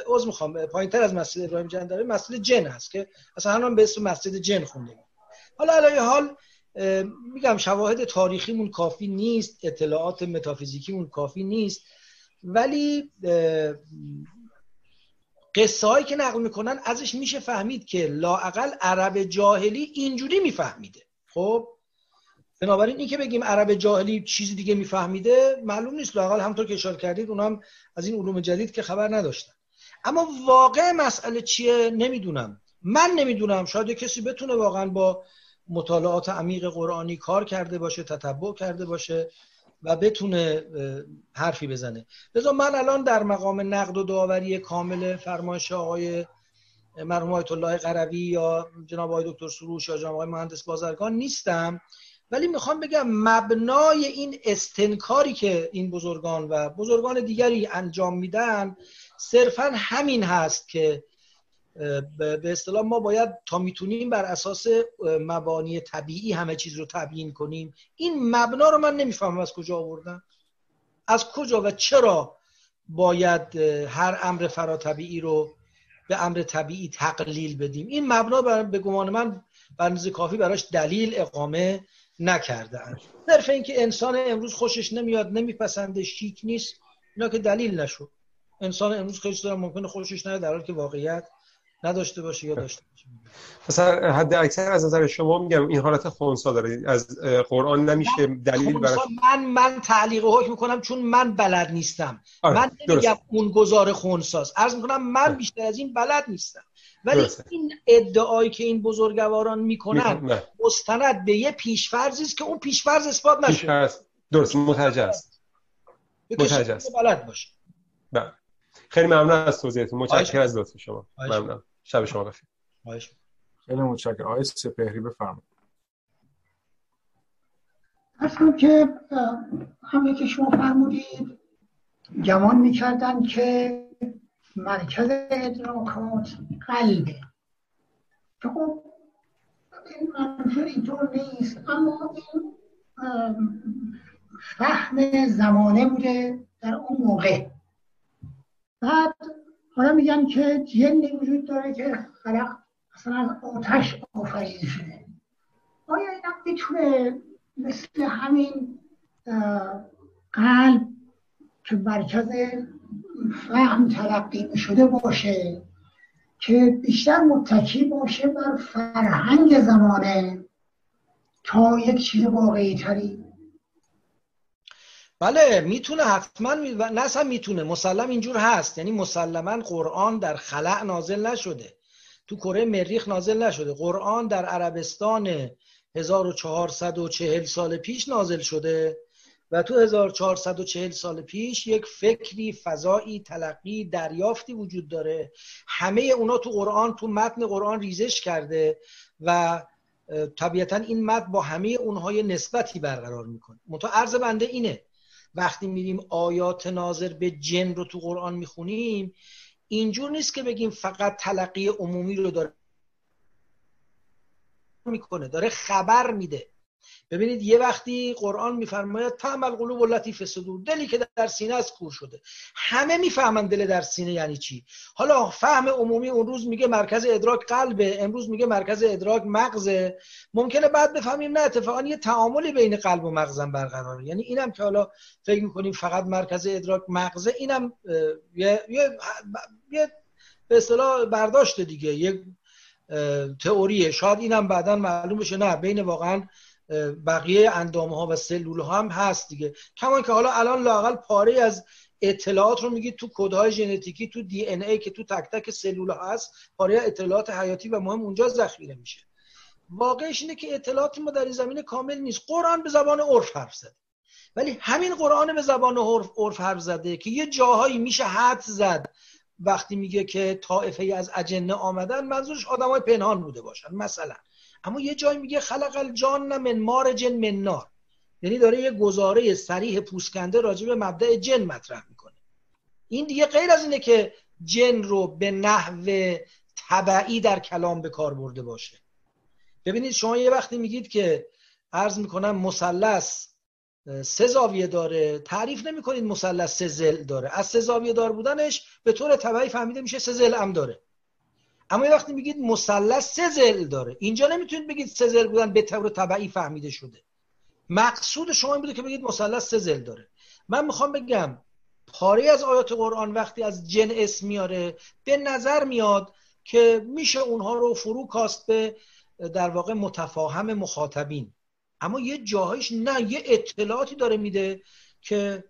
عذر می‌خوام پایینتر از مسجد ابراهیم جندرابی مسجد جن هست که اصلا هم به اسم مسجد جن خونده. حالا علی حال میگم شواهد تاریخیمون کافی نیست اطلاعات متافیزیکیمون کافی نیست ولی قصه هایی که نقل می‌کنن ازش میشه فهمید که لاعقل عرب جاهلی اینجوری میفهمیده. خب؟ بنابراین این که بگیم عرب جاهلی چیزی دیگه میفهمیده معلوم نیست. لاقل همطور که اشاره کردید اونم از این علوم جدید که خبر نداشتن. اما واقع مسئله چیه؟ نمی‌دونم. من نمی‌دونم. شاید کسی بتونه واقعا با مطالعات عمیق قرآنی کار کرده باشه تتبع کرده باشه و بتونه حرفی بزنه. لذا من الان در مقام نقد و داوری کامل فرمایش آقای مرحوم آیت الله قروی یا جناب آقای دکتر سروش یا جناب آقای مهندس بازرگان نیستم. ولی می‌خوام بگم مبنای این استنکاری که این بزرگان و بزرگان دیگری انجام میدن صرفا همین هست که به اصطلاح ما باید تا می‌تونیم بر اساس مبانی طبیعی همه چیز رو تبیین کنیم. این مبنا رو من نمی‌فهمم از کجا آوردن. از کجا و چرا باید هر امر فراتبیعی رو به امر طبیعی تقلیل بدیم؟ این مبنا به گمان من بنز کافی براش دلیل اقامه نکردن. صرف اینکه انسان امروز خوشش نمیاد نمیپسنده شیک نیست اینا که دلیل نشد. انسان امروز خیلی داره ممکنه خوشش نیاد در حالی که واقعیت نداشته باشه یا داشته باشه. مثلا حد اکثر از نظر شما میگم این حالت خونسا داره. از قرآن نمیشه دلیل براش من من تعلیق حکم کنم چون من بلد نیستم. آره. من نمیگم اون گزار خونساز عرض می‌کنم من آره. بیشتر از این بلد نیستم. ولی درسته. این ادعایی که این بزرگواران می‌کنن مستند به یه پیشفرضی است که اون پیشفرض اثبات نشده درست متوجه است متوجه است بلد باشه. بله. خیلی ممنون از توضیحتون. متشکرم از لطف شما. ممنون. شب شما بخیر. خیلی متشکرم. آقای سپهری بفرمایید. اصلا که همه که شما فرمودید گمان می‌کردن که مرکز ادراکات قلبه. که خب این منظور اینطور نیست اما این فهم زمانه بوده در اون موقع. بعد حالا میگن که جنی وجود داره که خلق اصلا از آتش آفریده شده. آیا این می‌تونه مثل همین قلب که مرکز فهم تلقی شده باشه که بیشتر متکی باشه بر فرهنگ زمانه تا یک چیز واقعی تری بله می‌تونه حتما نه می‌تونه مسلم اینجور هست. یعنی مسلما قرآن در خلع نازل نشده. تو کره مریخ نازل نشده. قرآن در عربستان 1440 سال پیش نازل شده و تو 1440 سال پیش یک فکری فضایی تلقی دریافتی وجود داره. همه اونا تو قرآن تو متن قرآن ریزش کرده و طبیعتا این متن با همه اونها نسبتی برقرار می‌کنه. منتها عرض بنده اینه. وقتی میریم آیات ناظر به جن رو تو قرآن می‌خونیم اینجور نیست که بگیم فقط تلقی عمومی رو داره می‌کنه داره خبر میده. ببینید یه وقتی قرآن میفرماید تعمل قلوب التي فی صدور. دلی که در سینه از کور شده. همه می‌فهمن دل در سینه یعنی چی. حالا فهم عمومی اون روز میگه مرکز ادراک قلبه امروز میگه مرکز ادراک مغزه. ممکنه بعد بفهمیم نه اتفاقا یه تعاملی بین قلب و مغزم برقراره. یعنی اینم که حالا فکر می‌کنیم فقط مرکز ادراک مغزه اینم یه یه, یه به اصطلاح برداشت دیگه یک تئوریه. شاید اینم بعدا معلوم بشه. نه بین واقعا بقیه اندامه ها و سلول ها هم هست دیگه. کمان که حالا الان لاقل پاره از اطلاعات رو میگید تو کدهای ژنتیکی تو دی ای که تو تک تک سلول ها هست پاره اطلاعات حیاتی و مهم اونجا ذخیره میشه. واقعش اینه که اطلاعات ما در این زمینه کامل نیست. قرآن به زبان عرف حرف زده. ولی همین قرآن به زبان عرف حرف زده که یه جاهایی میشه حد زد. وقتی میگه که طائفه از اجنه آمدن منظورش آدمای پنهان بوده باشن مثلا. اما یه جای میگه خلق الجان من مارج من نار. یعنی داره یه گزاره سریح پوسکنده راجع به مبدع جن مطرح می‌کنه. این دیگه غیر از اینه که جن رو به نحو طبعی در کلام به کار برده باشه. ببینید شما یه وقتی میگید که عرض می‌کنم مثلث سه زاویه داره تعریف نمی‌کنید مثلث سه زل داره. از سه زاویه دار بودنش به طور طبعی فهمیده میشه سه زل هم داره. اما وقتی میگید مثلث سه زل داره. اینجا نمی‌تونید بگید سه زل بودن به طور طبعی فهمیده شده. مقصود شما این بوده که بگید مثلث سه زل داره. من می‌خوام بگم پاره از آیات قرآن وقتی از جن اسم میاره به نظر میاد که میشه اونها رو فرو کاست به در واقع متفاهم مخاطبین. اما یه جاهایش نه یه اطلاعاتی داره میده که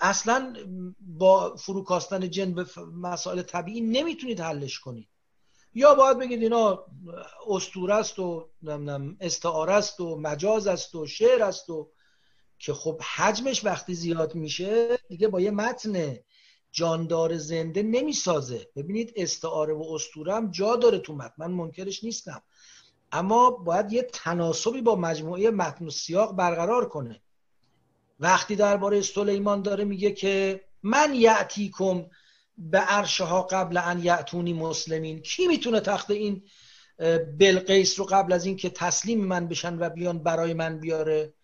اصلا با فروکاستن جن به مسائل طبیعی نمی‌تونید حلش کنید. یا باید بگید اینا استوره است و استعاره است و مجاز است و شعر است و که خب حجمش وقتی زیاد میشه دیگه با یه متن جاندار زنده نمی‌سازه. ببینید استعاره و استوره هم جا داره تو متن. من منکرش نیستم. اما باید یه تناسبی با مجموعه متن و سیاق برقرار کنه. وقتی درباره سلیمان داره میگه که من یعتیکم به عرشها قبل ان یعتونی مسلمین. کی می‌تونه تخت این بلقیس رو قبل از اینکه تسلیم من بشن و بیان برای من بیاره؟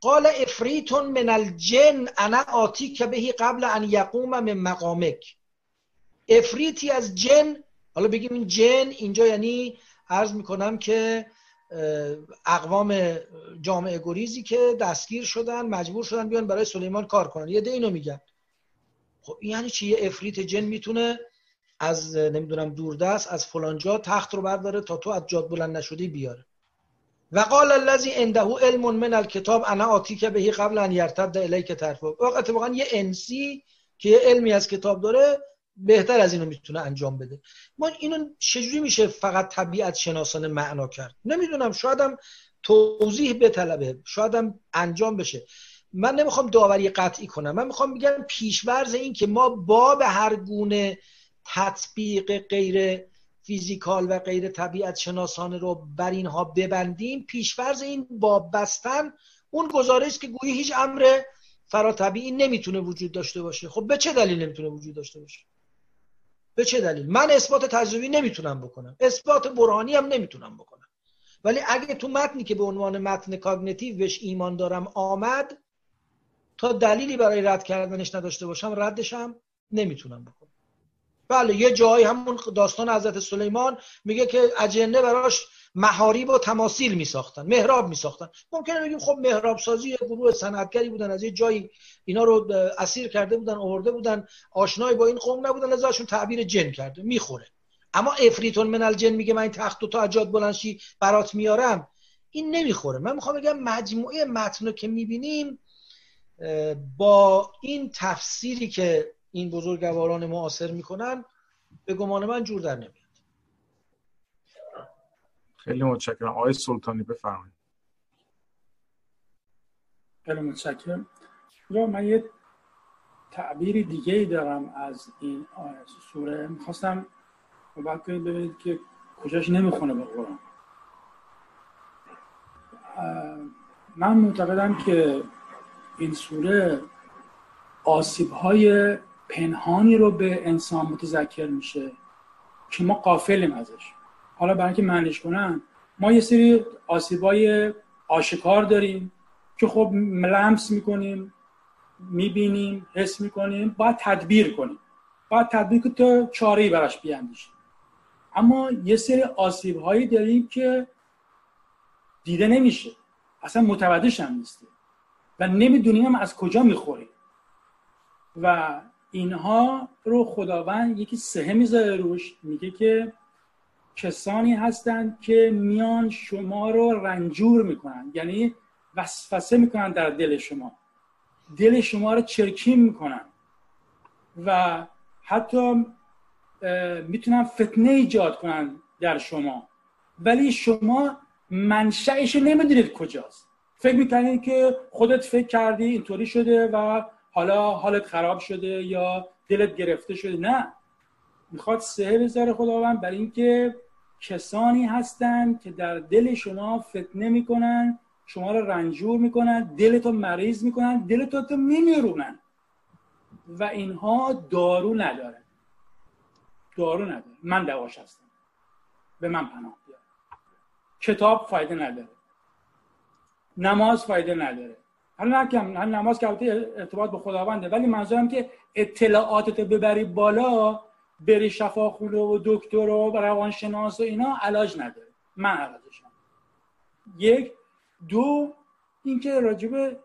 قال افریتون من الجن انا آتی که بهی قبل ان یقوم من مقامک. افریتی از جن حالا بگیم این جن اینجا یعنی عرض می‌کنم که اقوام جامعه گریزی که دستگیر شدن مجبور شدن بیان برای سلیمان کار کنن. یه ده اینو میگن. خب یعنی چی؟ یه افریت جن می‌تونه از نمی‌دونم دوردست از فلانجا تخت رو برداره تا تو از جاد بلند نشدی بیاره. و قال الذي عنده علم من الكتاب انا آتی که بهی قبل ان یرتد الیک طرف اتفاقا یه انسی که یه علمی از کتاب داره بهتر از اینو می‌تونه انجام بده. ما اینو چجوری میشه فقط طبیعت شناسانه معنا کرد؟ نمی‌دونم شایدم توضیح به طلبه شایدم انجام بشه. من نمی‌خوام داوری قطعی کنم. من می‌خوام بگم پیشورز این که ما باب هر گونه تطبیق غیر فیزیکال و غیر طبیعت شناسانه رو بر اینها ببندیم پیشورز این باب بستن اون گزارش که گویی هیچ امر فراتبیعی نمی‌تونه وجود داشته باشه. خب به چه دلیل نمی‌تونه وجود داشته باشه؟ به چه دلیل؟ من اثبات تجربی نمی‌تونم بکنم. اثبات برهانی هم نمی‌تونم بکنم. ولی اگه تو متنی که به عنوان متن کاگنیتیو بهش ایمان دارم آمد تا دلیلی برای رد کردنش نداشته باشم ردشم نمی‌تونم بکنم. بله یه جایی همون داستان حضرت سلیمان میگه که اجنه براش محاریب و تماثیل می ساختن محراب می ساختن ممکنه بگیم خب محراب سازی گروه صنعتگری بودن از یه جایی اینا رو اسیر کرده بودن آورده بودن آشنایی با این قوم نبودن ازشون تعبیر جن کرده می‌خوره. اما افریتون من الجن میگه من این تخت و تا اجاد بلنشی برات میارم این نمی‌خوره. من می‌خوام بگم مجموعه متن که می‌بینیم با این تفسیری که این بزرگواران معاصر می‌کنن به گمان من جور در نمیاد. خیلی متشکرم. آقای سلطانی بفرمایید. خیلی متشکرم. من یه تعبیر دیگه ای دارم از این سوره. می‌خواستم باید کنید ببینید که کجاش نمی‌خونه به قرآن. من معتقدم که این سوره آسیب های پنهانی رو به انسان متذکر میشه که ما قافلیم ازش. حالا برای اینکه معنیش کنم ما یه سری آسیبای آشکار داریم که خب لمس می‌کنیم می‌بینیم حس می‌کنیم باید تدبیر کنیم. باید تدبیر که تا چاره براش بیاندیشیم. اما یه سری آسیب هایی داریم که دیده نمیشه. اصلا متوجهش هم نیستیم. و نمی‌دونیم از کجا می‌خوریم و اینها رو خداوند یکی سهه می‌ذاره روش میگه که کسانی هستند که میان شما رو رنجور می‌کنن یعنی وسوسه می‌کنن در دل شما. دل شما رو چرکین می‌کنن. و حتی می‌تونن فتنه ایجاد کنن در شما. ولی شما منشأش نمی‌دونید کجاست. فکر می‌کنید که خودت فکر کردی اینطوری شده و حالا حالت خراب شده یا دلت گرفته شده؟ نه. می‌خواد سهه بذاره خداوند برای اینکه کسانی هستند که در دل شما فتنه می‌کنن شما رو رنجور می‌کنن دلتو مریض می‌کنن دلتو تو میمیرونن. و اینها دارو نداره. دارو نداره. من دواش هستم. به من پناه بیار. کتاب فایده نداره. نماز فایده نداره. حالا نکم نماز که ارتباط به خداونده ولی منظورم که اطلاعاتتو ببری بالا بری شفاخونه و دکتر و روانشناس و اینا علاج نداره. من علاجشم یک. دو اینکه راجب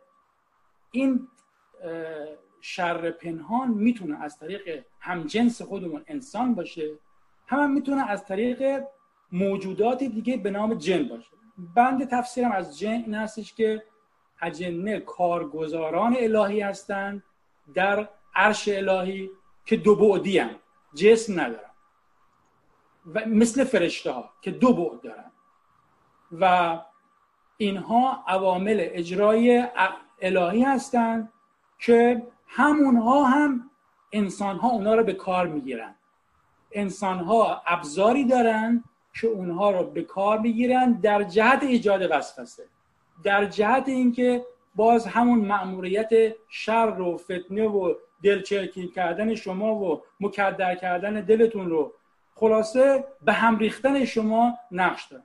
این شر پنهان می‌تونه از طریق همجنس خودمون انسان باشه. هم, هم می‌تونه از طریق موجودات دیگه به نام جن باشه. بند تفسیرم از جن این هستش که اجنه کارگزاران الهی هستند در عرش الهی که دو بعدی هم. جسم ندارن. و مثل فرشته ها که دو بعد دارن. و اینها عوامل اجرای الهی هستند که همونها هم انسان ها اونا رو به کار می‌گیرن. انسان ها ابزاری دارن که اونها رو به کار بگیرن در جهت ایجاد وسوسه. در جهت اینکه باز همون مأموریت شر و فتنه و دلچرکی کردن شما و مکدر کردن دلتون رو خلاصه به هم ریختن شما نقش دارن.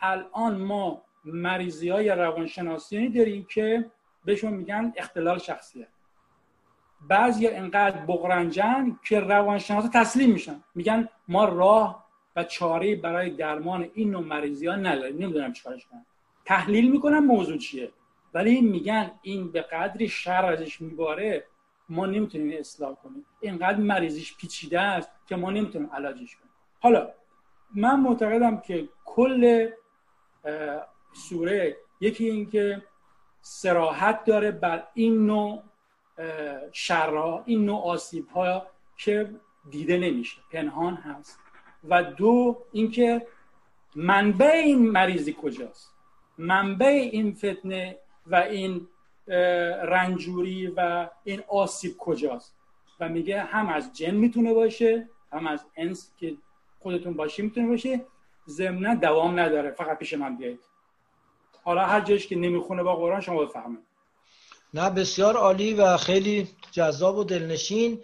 الان ما مریضی های روانشناسی داریم که بهشون میگن اختلال شخصیت. بعضی انقدر بغرنجن که روانشناسا تسلیم میشن. میگن ما راه و چاره برای درمان این نوع مریضی ها نداریم نمی‌دونم چیکارش کنم تحلیل می‌کنن موضوع چیه. ولی میگن این به قدری شر ازش میباره ما نمی‌تونیم اصلاح کنیم. اینقدر مریضیش پیچیده است که ما نمی‌تونیم علاجش کنیم. حالا من معتقدم که کل سوره یکی اینکه سراحت داره بر این نوع شرها این نوع آسیب ها که دیده نمیشه. پنهان هست. و دو اینکه منبع این مریضی کجاست؟ منبع این فتنه و این رنجوری و این آسیب کجاست؟ و میگه هم از جن می‌تونه باشه هم از انس که خودتون باشی می‌تونه باشه ضمنا دوام نداره فقط پیش من بیایید. حالا هر جایش که نمی‌خونه با قرآن شما بفهمید. نه بسیار عالی و خیلی جذاب و دلنشین.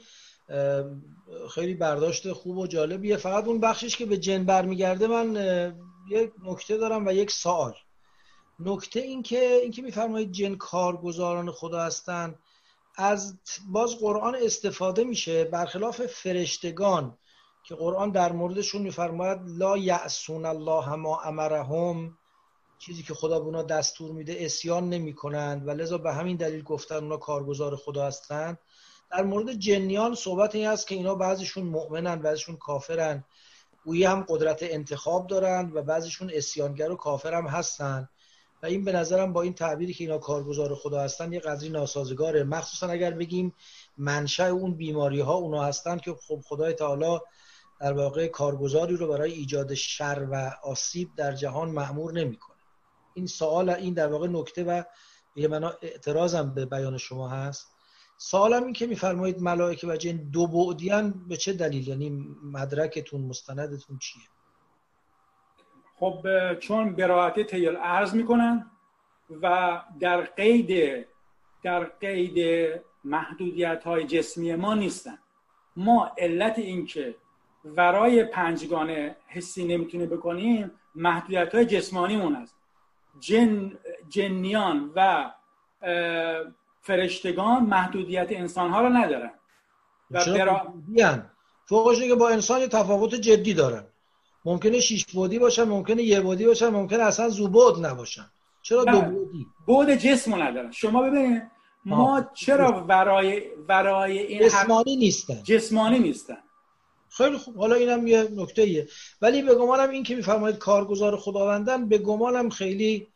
خیلی برداشت خوب و جالبیه. فقط اون بخشش که به جن برمیگرده من یک نکته دارم و یک سوال. نکته این که اینکه میفرمایید جن کارگزاران خدا هستن از باز قرآن استفاده میشه. برخلاف فرشتگان که قرآن در موردشون میفرماید لا یعصون الله ما امرهم. چیزی که خدا به اونا دستور میده اسیان نمی‌کنند. و لذا به همین دلیل گفتن اونا کارگزار خدا هستند در مورد جنیان صحبت این است که اینا بعضیشون مؤمنن بعضیشون کافرن. گویی هم قدرت انتخاب دارند و بعضیشون اسیانگر و کافر هم هستن. و این به نظرم با این تعبیری که اینا کارگزار خدا هستن یه قدری ناسازگاره. مخصوصا اگر بگیم منشأ اون بیماری ها اونا هستن که خب خدای تعالی در واقع کارگزاری رو برای ایجاد شر و آسیب در جهان معمور نمی‌کنه. این سوال این در واقع نکته و یه منا اعتراضم به بیان شما هست. سوالم این که میفرمایید ملائکه و جن دو بعدیان به چه دلیل؟ یعنی مدرکتون مستندتون چیه؟ خب چون براعت تیل عرض می‌کنن و در قید در قید محدودیت های جسمی ما نیستن. ما علت این که ورای پنجگانه حسی نمی‌تونه بکنیم محدودیت های جسمانیمون است. جن، جنیان و فرشتگان محدودیت انسان ها رو ندارن. و برا... فوقش که با انسان یه تفاوت جدی دارن. ممکنه شیش بودی باشن ممکنه یه بودی باشن ممکنه اصلا زوبود نباشن. چرا دو بودی؟ بود جسم ندارن. شما ببینید ما چرا ورای ورای این جسمانی نیستن. جسمانی نیستن. خیلی خوب. حالا اینم یه نکته ایه ولی به گمانم این که میفرمایید کارگزار خداوندن به گمانم خیلی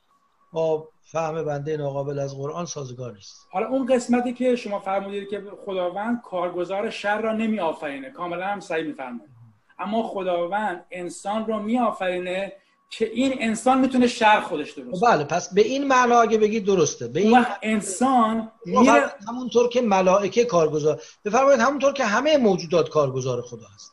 با فهم بنده ناقابل از قرآن سازگار نیست. حالا اون قسمتی که شما فرمودید که خداوند کارگزار شر را نمی آفرینه کاملا هم صحیح میفرمایید. اما خداوند انسان رو می آفرینه که این انسان می‌تونه شر خودش درست بله پس به این معنا اگه بگید درسته. به این انسان میره همونطور که ملائکه کارگزار بفرمایید همونطور که همه موجودات کارگزار خدا هست.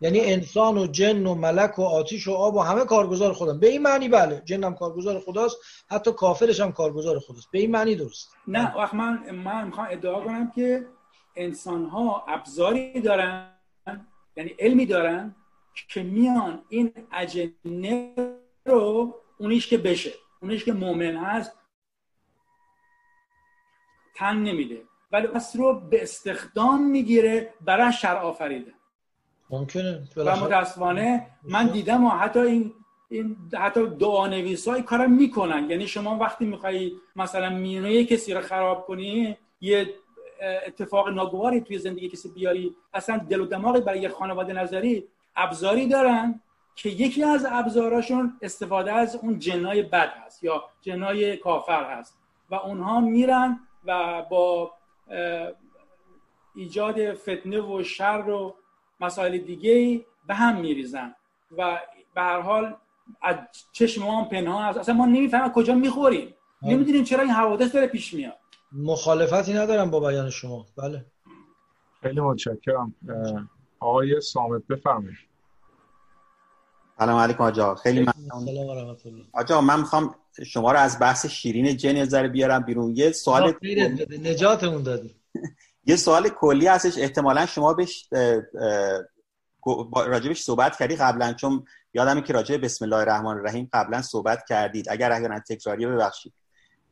یعنی انسان و جن و ملک و آتیش و آب و همه کارگزار خدا به این معنی بله جن هم کارگزار خداست حتی کافرش هم کارگزار خداست. به این معنی درست. نه وقت من من می‌خوام ادعا کنم که انسان ها ابزاری دارن یعنی علمی دارن که میان این اجنه رو اونیش که بشه اونیش که مؤمن هست تن نمیده. ولی پس رو به استخدام می‌گیره برای شر آفریده. ممکنه. و متاسفانه من دیدم و حتی این این حتی دعا نویس های کارم می‌کنن. یعنی شما وقتی میخوایی مثلا مینوی کسی رو خراب کنی یه اتفاق ناگواری توی زندگی کسی بیاری اصلا دل و دماغی برای یه خانواده نظری ابزاری دارن که یکی از ابزاراشون استفاده از اون جنای بد هست یا جنای کافر هست. و اونها میرن و با ایجاد فتنه و شر و مسائل دیگه به هم میریزن. و به هر حال از چشم ما هم پنهان هست اصلا ما نمی‌فهمیم کجا می‌خوریم. نمی‌دونیم چرا این حوادث داره پیش میاد. مخالفتی ندارم با بیان شما. بله. خیلی متشکرم. آقای سامت بفرمایید. سلام علیکم آجا خیلی ممنون. آجا من می‌خوام شما رو از بحث شیرین جن ذره بیارم بیرون. یه سوال نجاتمون دادی. یه سوال کلی هستش. احتمالا شما بهش راجبش صحبت کردی قبلا چون یادمه که راجع بسم الله الرحمن الرحیم قبلا صحبت کردید. اگر اگر تکراری ببخشید.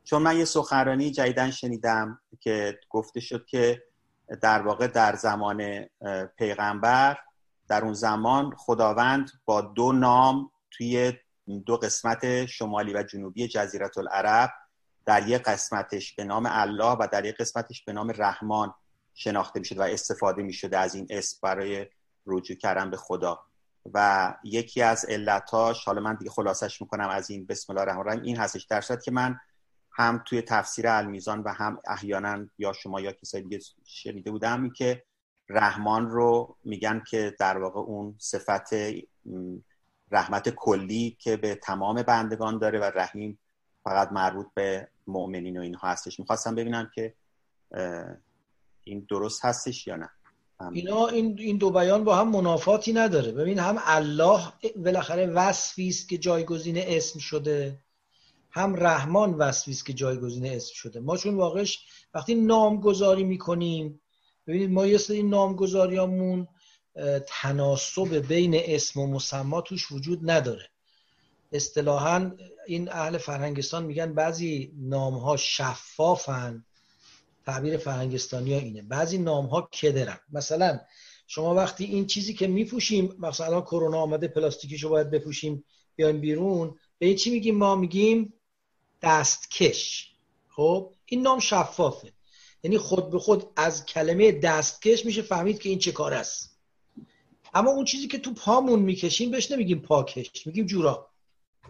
چون من یه سخنرانی جدیدن شنیدم که گفته شد که در واقع در زمان پیغمبر در اون زمان خداوند با دو نام توی دو قسمت شمالی و جنوبی جزیرت العرب در یک قسمتش به نام الله و در یک قسمتش به نام رحمان شناخته می‌شد و استفاده می‌شده از این اسم برای رجوع کردن به خدا. و یکی از علتاش حالا من دیگه خلاصش می‌کنم از این بسم الله الرحمن الرحیم این هستش. در که من هم توی تفسیر المیزان و هم احیانا یا شما یا کسای دیگه شنیده بودم که رحمان رو میگن که در واقع اون صفت رحمت کلی که به تمام بندگان داره و رحیم فقط مربوط به مؤمنین و اینها هستش. می‌خواستم ببینم که این درست هستش یا نه؟ اینا این این دو بیان با هم منافاتی نداره. ببین هم الله بالاخره وصفی است که جایگزین اسم شده هم رحمان وصفی است که جایگزین اسم شده. ما چون واقعش وقتی نامگذاری می‌کنیم ببینید ما یه سری نامگذاریامون تناسب بین اسم و مسما توش وجود نداره. اصطلاحا این اهل فرهنگستان میگن بعضی نام ها شفافن تعبیر فرهنگستانی ها اینه. بعضی نام ها کدرن مثلا شما وقتی این چیزی که میپوشیم مثلا کرونا آمده پلاستیکیشو باید بپوشیم بیایم بیرون به چی میگیم؟ ما میگیم دستکش. خب؟ این نام شفافه. یعنی خود به خود از کلمه دستکش میشه فهمید که این چه کار است. اما اون چیزی که تو پامون می‌کشیم بهش نمیگیم پاکش. میگیم جوراب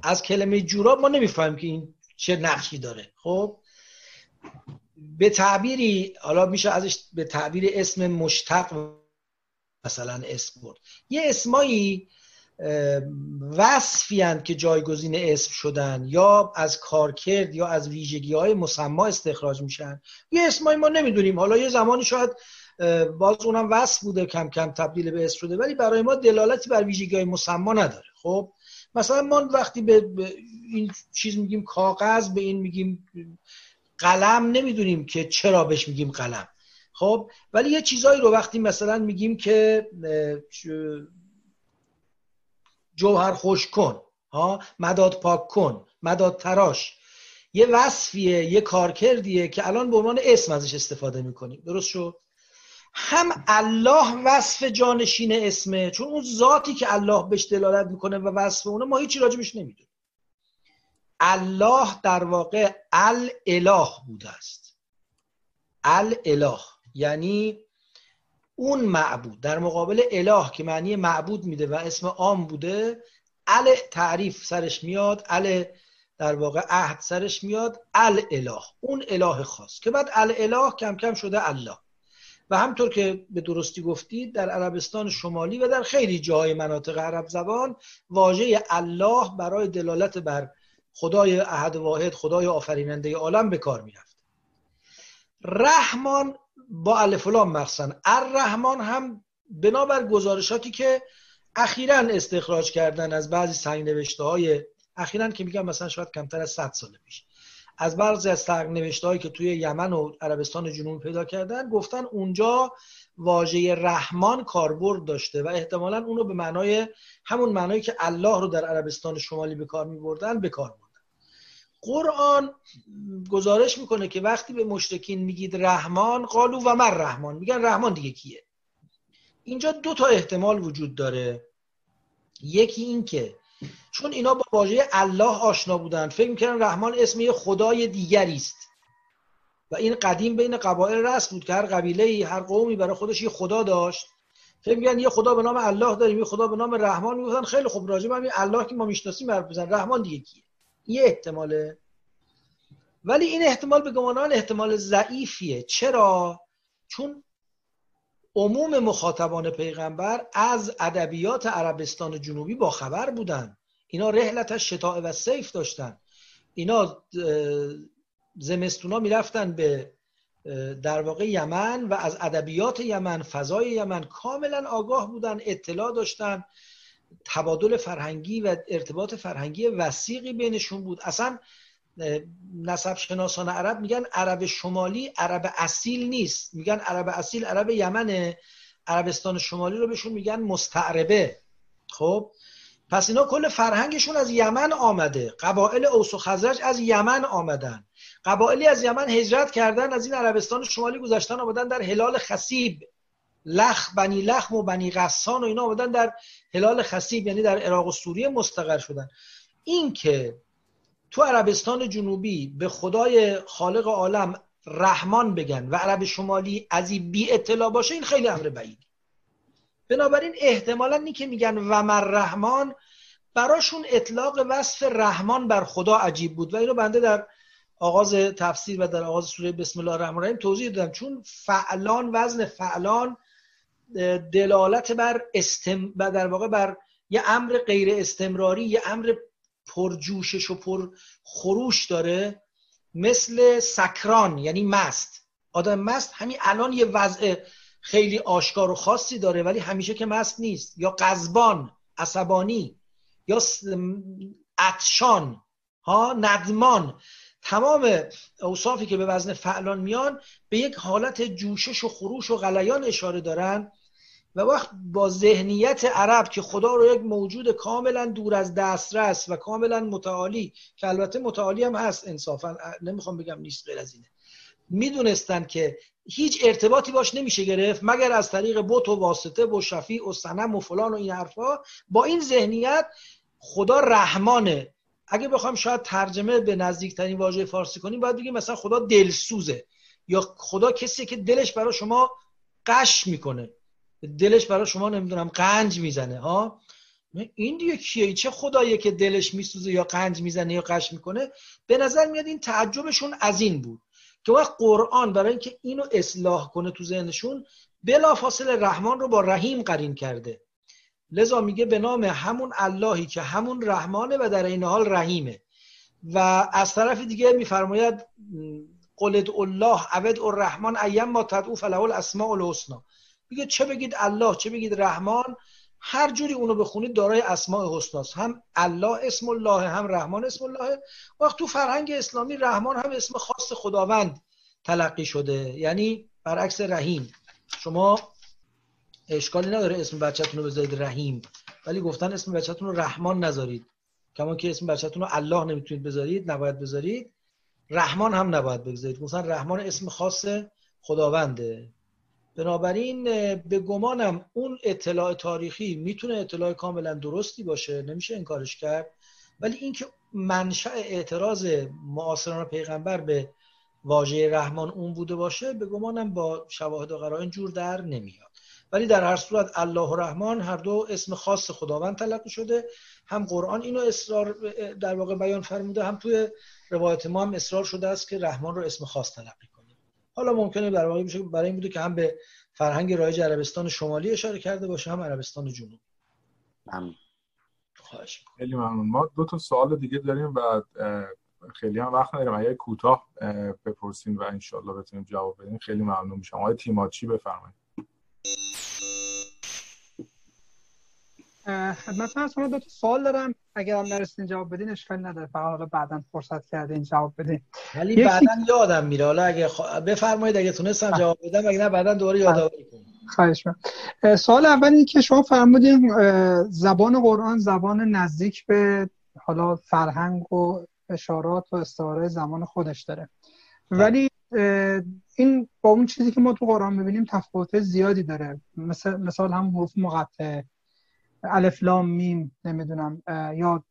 از کلمه جوراب ما نمی‌فهمیم که این چه نقشی داره. خب؟ به تعبیری حالا میشه ازش به تعبیر اسم مشتق مثلا اسم برد. یه اسمایی وصفی که جایگزین اسم شدن یا از کارکرد یا از ویژگی های مسما استخراج میشن. یه اسمایی ما نمی‌دونیم. حالا یه زمانی شاید باز اونم وصف بوده کم کم تبدیل به اسم شده ولی برای ما دلالتی بر ویژگی های مسما نداره. خب؟ مثلا ما وقتی به این چیز میگیم کاغذ به این میگیم قلم نمی‌دونیم که چرا بهش میگیم قلم. خب ولی یه چیزایی رو وقتی مثلا میگیم که جوهر خوش کن ها مداد پاک کن مداد تراش. یه وصفیه یه کارکردیه که الان به عنوان اسم ازش استفاده می‌کنیم. درست شد؟ هم الله وصف جانشین اسمه. چون اون ذاتی که الله بهش دلالت می‌کنه و وصف اونه ما هیچی راجبش نمی‌دونیم. الله در واقع الاله بوده است. الاله. یعنی اون معبود. در مقابل اله که معنی معبود میده و اسم عام بوده ال تعریف سرش میاد ال در واقع عهد سرش میاد الاله. اون اله خاص. که بعد الاله کم کم شده الله. و همطور که به درستی گفتید در عربستان شمالی و در خیلی جاهای مناطق عرب زبان واژه الله برای دلالت بر خدای احد واحد خدای آفریننده عالم به کار می‌رفت. رحمان با الف لام مخصن الرحمن هم بنابر گزارشاتی که اخیرا استخراج کردن از بعضی سنگ نوشته های اخیرا که میگم مثلا شاید کمتر از 100 سال پیش از بعضی از سنگ نوشته هایی که توی یمن و عربستان جنوب پیدا کردن گفتن اونجا واژه رحمان کاربرد داشته و احتمالا اونو به معنای همون معنایی که الله رو در عربستان شمالی به کار میبردن به کار قرآن گزارش می‌کنه که وقتی به مشرکین میگید رحمان قالو و من رحمان؟ میگن رحمان دیگه کیه؟ اینجا دو تا احتمال وجود داره. یکی این که چون اینا با واژه الله آشنا بودن فکر می‌کردن رحمان اسم یه خدای دیگری است. و این قدیم بین قبایل رسم بود که هر قبیله هر قومی برای خودش یه خدا داشت. فکر میگن یه خدا به نام الله داریم یه خدا به نام رحمان می‌گفتن. خیلی خوب راجع به الله که ما می‌شناسیم حرف بزن رحمان دیگه کیه؟ یه احتماله. ولی این احتمال به گمانان احتمال ضعیفیه. چرا؟ چون عموم مخاطبان پیغمبر از ادبیات عربستان جنوبی با خبر بودن. اینا رحلت شتاء و سیف داشتن. اینا زمستونا می‌رفتن به در واقع یمن و از ادبیات یمن فضای یمن کاملا آگاه بودن اطلاع داشتن. تبادل فرهنگی و ارتباط فرهنگی وسیقی بینشون بود. اصلا نسب شناسان عرب میگن عرب شمالی عرب اصیل نیست. میگن عرب اصیل عرب یمنه. عربستان شمالی رو بهشون میگن مستعربه. خب پس اینا کل فرهنگشون از یمن آمده. قبایل اوس و خزرج از یمن آمدن. قبایلی از یمن هجرت کردن از این عربستان شمالی گذشتن آمدن در هلال خسیب. لخ بنی لخم و بنی غسان و اینا آمدن در هلال خسیب یعنی در عراق و سوریه مستقر شدن. این که تو عربستان جنوبی به خدای خالق عالم رحمان بگن و عرب شمالی از این بی اطلاع باشه این خیلی امر بعید. بنابراین احتمالا نی که میگن و مر رحمان براشون اطلاق وصف رحمان بر خدا عجیب بود و اینو بنده در آغاز تفسیر و در آغاز سوره بسم الله الرحمن الرحیم توضیح دادم. چون فعلان وزن فعلان دلالت بر استم و در واقع بر یه امر غیر استمراری یه امر پرجوشش و پر خروش داره مثل سکران یعنی مست. آدم مست همین الان یه وضع خیلی آشکار و خاصی داره ولی همیشه که مست نیست. یا قزبان عصبانی یا اتشان ها ندمان. تمام اوصافی که به وزن فعلان میان به یک حالت جوشش و خروش و غلیان اشاره دارن و وقت با ذهنیت عرب که خدا رو یک موجود کاملا دور از دسترس و کاملا متعالی که البته متعالی هم هست انصافا نمی‌خوام بگم نیست غیر از اینه می‌دونستن که هیچ ارتباطی باش نمیشه گرفت مگر از طریق بوت و واسطه و شفیع و سنم و فلان و این حرفا. با این ذهنیت خدا رحمانه اگه بخوام شاید ترجمه به نزدیکترین واژه فارسی کنیم باید بگیم مثلا خدا دلسوزه یا خدا کسی که دلش برای شما قش می‌کنه. دلش برای شما نمی‌دونم قنج می‌زنه ها؟ این دیگه کیه؟ چه خداییه که دلش میسوزه یا قنج می‌زنه یا قش می‌کنه؟ به نظر میاد این تعجبشون از این بود که وقت قرآن برای اینکه اینو اصلاح کنه تو ذهنشون بلافاصله رحمان رو با رحیم قرین کرده. لذا میگه به نام همون اللهی که همون رحمانه و در این حال رحیمه. و از طرف دیگه میفرماید قلد الله عبد الرحمن ایم ما تدعو فله الاسماء الحسنا میگه چه بگید الله چه بگید رحمان؟ هر جوری اونو بخونید دارای اسماء حسناست. هم الله اسم الله هم رحمان اسم الله. وقت تو فرهنگ اسلامی رحمان هم اسم خاص خداوند تلقی شده. یعنی برعکس رحیم. شما اشکالی نداره اسم بچهتون رو بذارید رحیم. ولی گفتن اسم بچهتون رو رحمان نذارید. کما که اسم بچهتون رو الله نمی‌تونید بذارید نباید بذارید. رحمان هم نباید بگذارید. مثلا رحمان اسم خاص خداونده. بنابراین به گمانم اون اطلاع تاریخی می‌تونه اطلاع کاملا درستی باشه نمیشه انکارش کرد. ولی اینکه منشأ اعتراض معاصران پیغمبر به واژه رحمان اون بوده باشه به گمانم با شواهد و قرائن جور در نمیاد. ولی در هر صورت الله و رحمان هر دو اسم خاص خداوند تلقی شده. هم قرآن اینو اصرار در واقع بیان فرموده هم توی روایت ما هم اصرار شده است که رحمان رو اسم خاص تلقی کنیم حالا ممکنه در واقع بشه برای این بوده که هم به فرهنگ رایج عربستان شمالی اشاره کرده باشه هم عربستان جنوبی ممنون. خواهش خیلی ممنون. ما دو تا سوال دیگه داریم و خیلی هم وقت نداریم. اگه کوتاه بپرسیم و انشالله بتونیم جواب بدیم. خیلی ممنون میشم. آقای تیماچی بفرمایید. خدمت من شما دو تا سوال دارم. اگر هم نرسیدین جواب بدین اشکال نداره. فقط حالا بعدا فرصت کردین جواب بدین. ولی بعدا یادم میره. حالا اگه خ... بفرمایید اگه تونستم جواب بدم اگه نه بعدا دوباره یادآوری کنم. خواهش می‌کنم. سوال اول این که شما فرمودین زبان قرآن زبان نزدیک به حالا فرهنگ و اشارات و استعاره زمان خودش داره. ولی این با اون چیزی که ما تو قرآن می‌بینیم تفاوت زیادی داره. مثل مثال هم حروف مقطع الف لام میم نمی‌دونم یا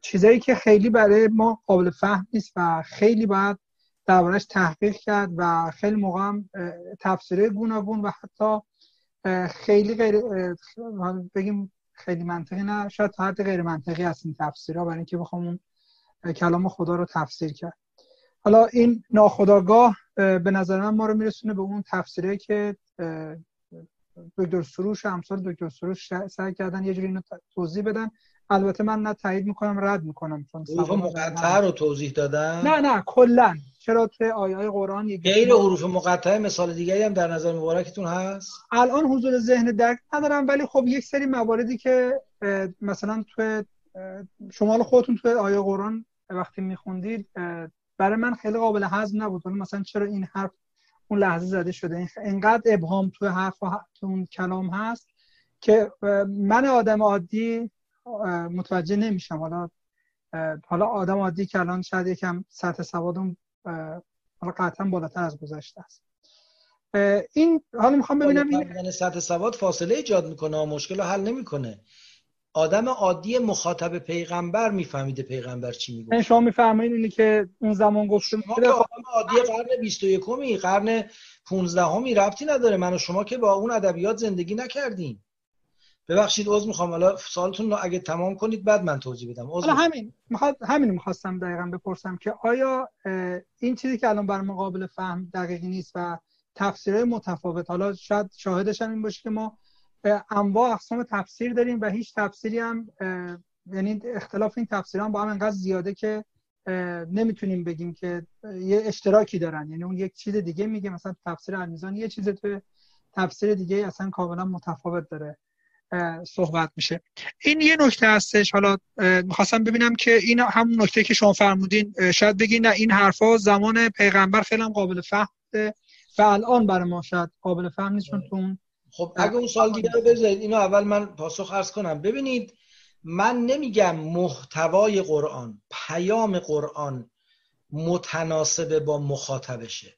چیزایی که خیلی برای ما قابل فهم نیست و خیلی باید دربارش تحقیق کرد و خیلی موقع هم اه، تفسیرهای گوناگون و حتی خیلی غیر بگیم خیلی منطقی نه شاید تا حد غیر منطقی هست این تفسیرها برای اینکه بخوام اون کلام خدا رو تفسیر کرد. حالا این ناخداگاه اه، به نظر من ما رو میرسونه به اون تفسیره که دکتر سروش و امثال دکتر سروش سعی کردن یه جوری اینو توضیح بدن. البته من نه تایید می‌کنم رد می‌کنم چون حروف سواد مقطعه رو توضیح دادم نه نه کلا. چرا که آیه های قرآن یک غیر حروف مقطعه مثال دیگری هم در نظر مبارکتون هست؟ الان حضور ذهن درک ندارم ولی خب یک سری مواردی که مثلا تو شما خودتون تو آیه قرآن وقتی میخوندید برای من خیلی قابل هضم نبود. مثلا چرا این حرف اون لحظه زده شده. اینقدر ابهام تو حرف و تو اون کلام هست که من آدم عادی متوجه نمیشم. حالا حالا آدم عادی که الان شاید یکم سطح سوادم حالا قطعا بالاتر از گذشته است. این حالا می‌خوام ببینم این سطح سواد فاصله ایجاد می‌کنه مشکل رو حل نمی‌کنه. آدم عادی مخاطب پیغمبر میفهمیده پیغمبر چی میگه شما می‌فهمید اینی که اون زمان گفته آدم عادی قرن 21 می قرن 15 می ربطی نداره. من و شما که با اون ادبیات زندگی نکردیم. ببخشید عذر می‌خوام. حالا سوالتون رو اگه تمام کنید بعد من توضیح بدم. حالا همین. همین می‌خواستم دقیقا بپرسم که آیا این چیزی که الان برای مقابل فهم دقیقی نیست و تفسیرهای متفاوت حالا شاید شاهدش هم این باشه که ما انواع اقسام تفسیر داریم و هیچ تفسیری هم یعنی اختلاف این تفسیر هم با هم انقدر زیاده که نمی‌تونیم بگیم که یه اشتراکی دارن. یعنی اون یک چیز دیگه میگه مثلا تفسیر المیزان یه چیز تو تفسیر دیگه اصلا کاملا متفاوت داره صحبت میشه. این یه نکته هستش. حالا می‌خواستم ببینم که این همون نکته که شما فرمودین شاید بگین نه این حرفا زمان پیغمبر هم قابل فهم و الان برای ما شاید قابل فهم نیست چون تو خب اگه اون سال دیگه رو بذارید اینو اول من پاسخ عرض کنم. ببینید من نمیگم محتوای قرآن پیام قرآن متناسب با مخاطبشه.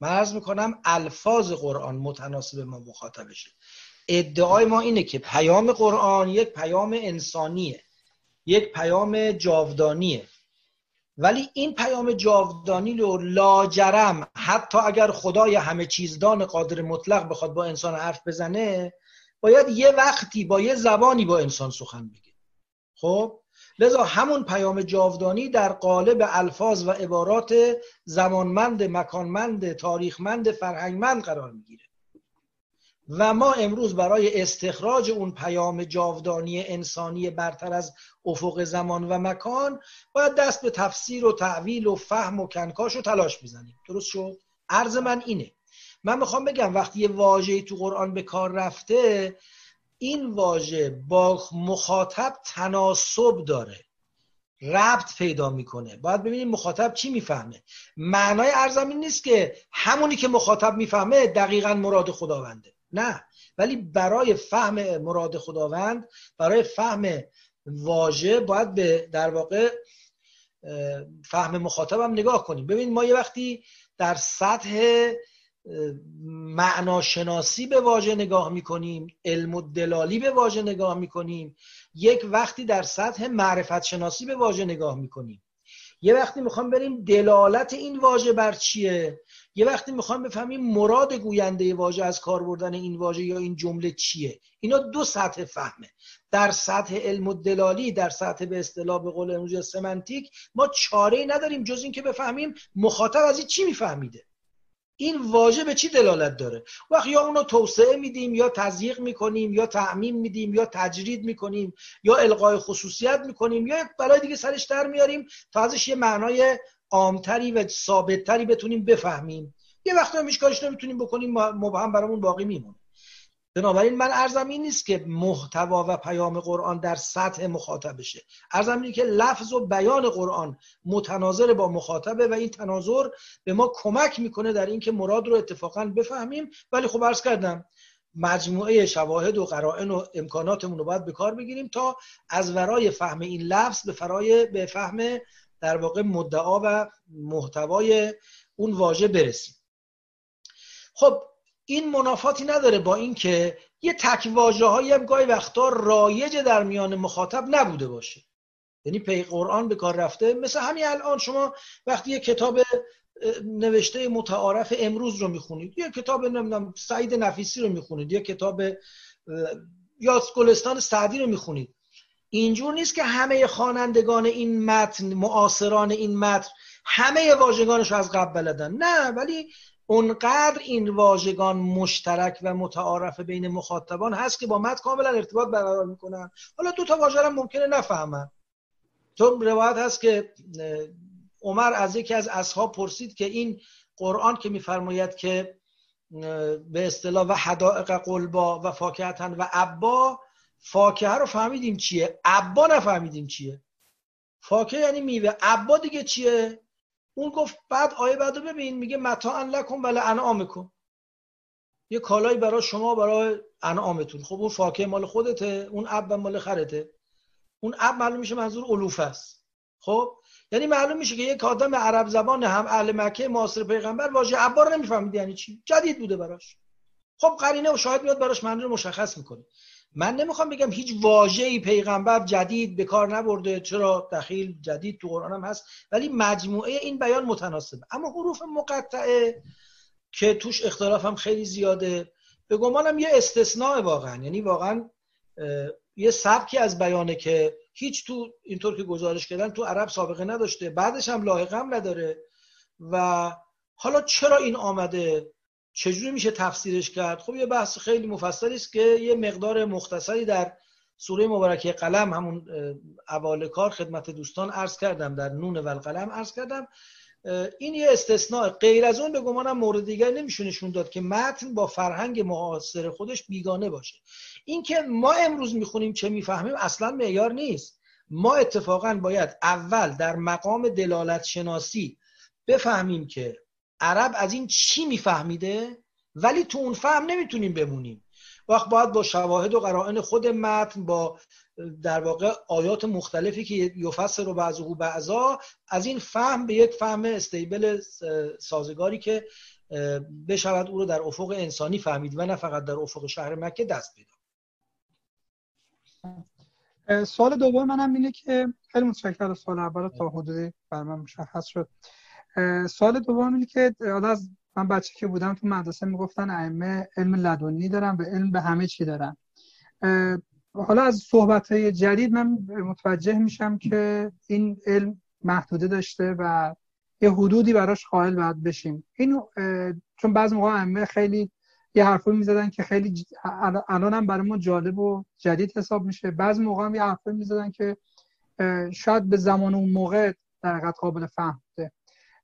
من عرض می‌کنم الفاظ قرآن متناسب با مخاطبشه. ادعای ما اینه که پیام قرآن یک پیام انسانیه یک پیام جاودانیه. ولی این پیام جاودانی رو لاجرم حتی اگر خدای همه چیزدان قادر مطلق بخواد با انسان حرف بزنه باید یه وقتی با یه زبانی با انسان سخن بگه. خب؟ لذا همون پیام جاودانی در قالب الفاظ و عبارات زمانمند مکانمند تاریخمند فرهنگمند قرار می‌گیره. و ما امروز برای استخراج اون پیام جاودانی انسانی برتر از افق زمان و مکان باید دست به تفسیر و تعویل و فهم و کنکاش و تلاش بزنیم. درست شد؟ عرض من اینه. من می‌خوام بگم وقتی یه واژه‌ای تو قرآن به کار رفته این واژه با مخاطب تناسب داره. ربط پیدا می‌کنه. باید ببینیم مخاطب چی می‌فهمه. معنای ارزم نیست که همونی که مخاطب می‌فهمه دقیقا مراد خداونده. نه ولی برای فهم مراد خداوند برای فهم واژه باید به در واقع فهم مخاطبم نگاه کنیم. ببین ما یه وقتی در سطح معناشناسی به واژه نگاه می‌کنیم علم و دلالی به واژه نگاه می‌کنیم یک وقتی در سطح معرفت شناسی به واژه نگاه می‌کنیم. یه وقتی می‌خوام بریم دلالت این واژه بر چیه؟ یه وقتی می‌خوام بفهمیم مراد گوینده واژه از کار بردن این واژه یا این جمله چیه؟ اینا دو سطح فهمه. در سطح علم و دلالی در سطح به اصطلاح به قول امروز سمنتیک ما چاره نداریم جز اینکه بفهمیم مخاطب از این چی میفهمیده. این واژه به چی دلالت داره؟ وقت یا اونو توسعه میدیم یا تضییق می‌کنیم یا تعمیم میدیم یا تجرید می‌کنیم یا القای خصوصیت می‌کنیم یا یک بلای دیگه سرش در میاریم تا ازش یه معنای عامتری و ثابتتری بتونیم بفهمیم. یه وقت هم کارش نمی‌تونیم بکنیم مبهم برامون باقی میمونه. بنابراین من ارزم این نیست که محتوا و پیام قرآن در سطح مخاطبشه. ارزم اینه که لفظ و بیان قرآن متناظر با مخاطبه و این تناظر به ما کمک می‌کنه در اینکه مراد رو اتفاقا بفهمیم. ولی خب عرض کردم مجموعه شواهد و قرائن و امکاناتمون رو باید به کار بگیریم تا از ورای فهم این لفظ به فرای به فهم در واقع مدعا و محتوای اون واژه برسیم. خب این منافاتی نداره با اینکه یه تک واژه هایی هم گاهی وقتا رایج در میان مخاطب نبوده باشه. یعنی پی قرآن به کار رفته. مثل همین الان شما وقتی یه کتاب نوشته متعارف امروز رو می‌خونید یه کتاب نمی‌دونم سعید نفیسی رو می‌خونید یه کتاب یا گلستان سعدی رو می‌خونید. اینجور نیست که همه خوانندگان این متن معاصران این متن همه واژگانش رو از قبل بلدن. نه ولی اونقدر این واژگان مشترک و متعارف بین مخاطبان هست که با متن کاملا ارتباط برقرار می‌کنن. حالا دو تا واژه ممکنه نفهمن. تو روایت هست که عمر از یکی از اصحاب پرسید که این قرآن که میفرماید که به اصطلاح و حدائق قلبا و فاکهتن و عبا فاکهه رو فهمیدیم چیه؟ عبا نفهمیدیم چیه؟ فاکهه یعنی میوه. عبا دیگه چیه؟ اون گفت بعد آیه بعدو ببین میگه متا لکم بله انعامکم یه کالایی برای شما برای انعامتون. خب اون فاکهه مال خودته اون عب مال خرته. اون عب معلوم میشه منظور علوف است. خب؟ یعنی معلوم میشه که یک آدم عرب زبان هم اهل مکه معاصر پیغمبر واژه عبا رو نمی‌فهمید یعنی چی؟ جدید بوده براش. خب قرینه و شاید میاد براش معنی رو مشخص می‌کنه. من نمی‌خوام بگم هیچ واژه‌ای پیغمبر جدید به کار نبرده چرا دخیل جدید تو قرآن هم هست ولی مجموعه این بیان متناسبه اما حروف مقطعه که توش اختلاف هم خیلی زیاده به گمانم یه استثناء واقعا. یعنی واقعا یه سبکی از بیانه که هیچ تو اینطور که گزارش کردن تو عرب سابقه نداشته بعدش هم لاحقه هم نداره و حالا چرا این آمده؟ چجوری میشه تفسیرش کرد؟ خب یه بحث خیلی مفصلی است که یه مقدار مختصری در سوره مبارکه قلم همون اول کار خدمت دوستان عرض کردم در نون و القلم عرض کردم. این یه استثناء. غیر از اون به گمانم مورد دیگر نمیشه نشون داد که متن با فرهنگ معاصر خودش بیگانه باشه. اینکه ما امروز می‌خونیم چه می‌فهمیم اصلا معیار نیست. ما اتفاقا باید اول در مقام دلالت شناسی بفهمیم که عرب از این چی میفهمیده؟ ولی تو اون فهم نمی‌تونیم بمونیم. وقت باید با شواهد و قرائن خود متن با در واقع آیات مختلفی که یفسر و بعضه بعضا از این فهم به یک فهم استیبل سازگاری که بشود او رو در افق انسانی فهمید و نه فقط در افق شهر مکه دست پیدا. سوال دوم منم اینه که خیلی متشکرم سوال اول تا حدودی بر مشخص شد. سوال دوم اینه که از من بچه که بودم تو مدرسه می‌گفتن ائمه علم لدنی دارن و علم به همه چی دارن. حالا از صحبت های جدید من متوجه میشم که این علم محدوده داشته و یه حدودی براش قائل باید بشیم. این چون بعض موقع ائمه خیلی یه حرفی می‌زدن که خیلی الان هم برای ما جالب و جدید حساب میشه. بعض موقع هم یه حرفی می‌زدن که شاید به زمان اون موقع در قابل فهم بوده.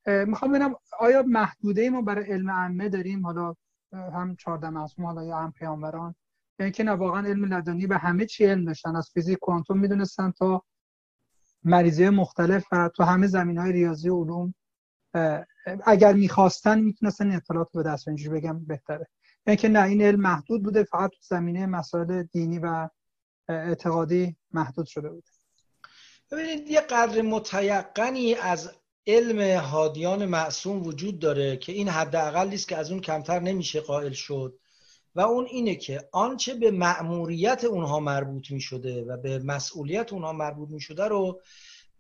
می‌خوام ببینم آیا محدوده ما برای علم عمه داریم؟ حالا هم چهارده معصوم حالا یا هم پیامبران. یعنی که نه واقعا علم لدنی به همه چی علم داشتن. از فیزیک کوانتوم می‌دونستن تا مریضه مختلف و تو همه زمین های ریاضی و علوم. اگر می‌خواستن می‌تونستن اطلاعات به دست اینجوری بگم بهتره. یعنی که نه این علم محدود بوده فقط تو زمینه مسائل دینی و اعتقادی محدود شده بوده. ببینید یه قدر متیقنی از علم هادیان معصوم وجود داره که این حداقلی است که از اون کمتر نمیشه قائل شد. و اون اینه که آنچه به مأموریت اونها مربوط می شده و به مسئولیت اونها مربوط می شده رو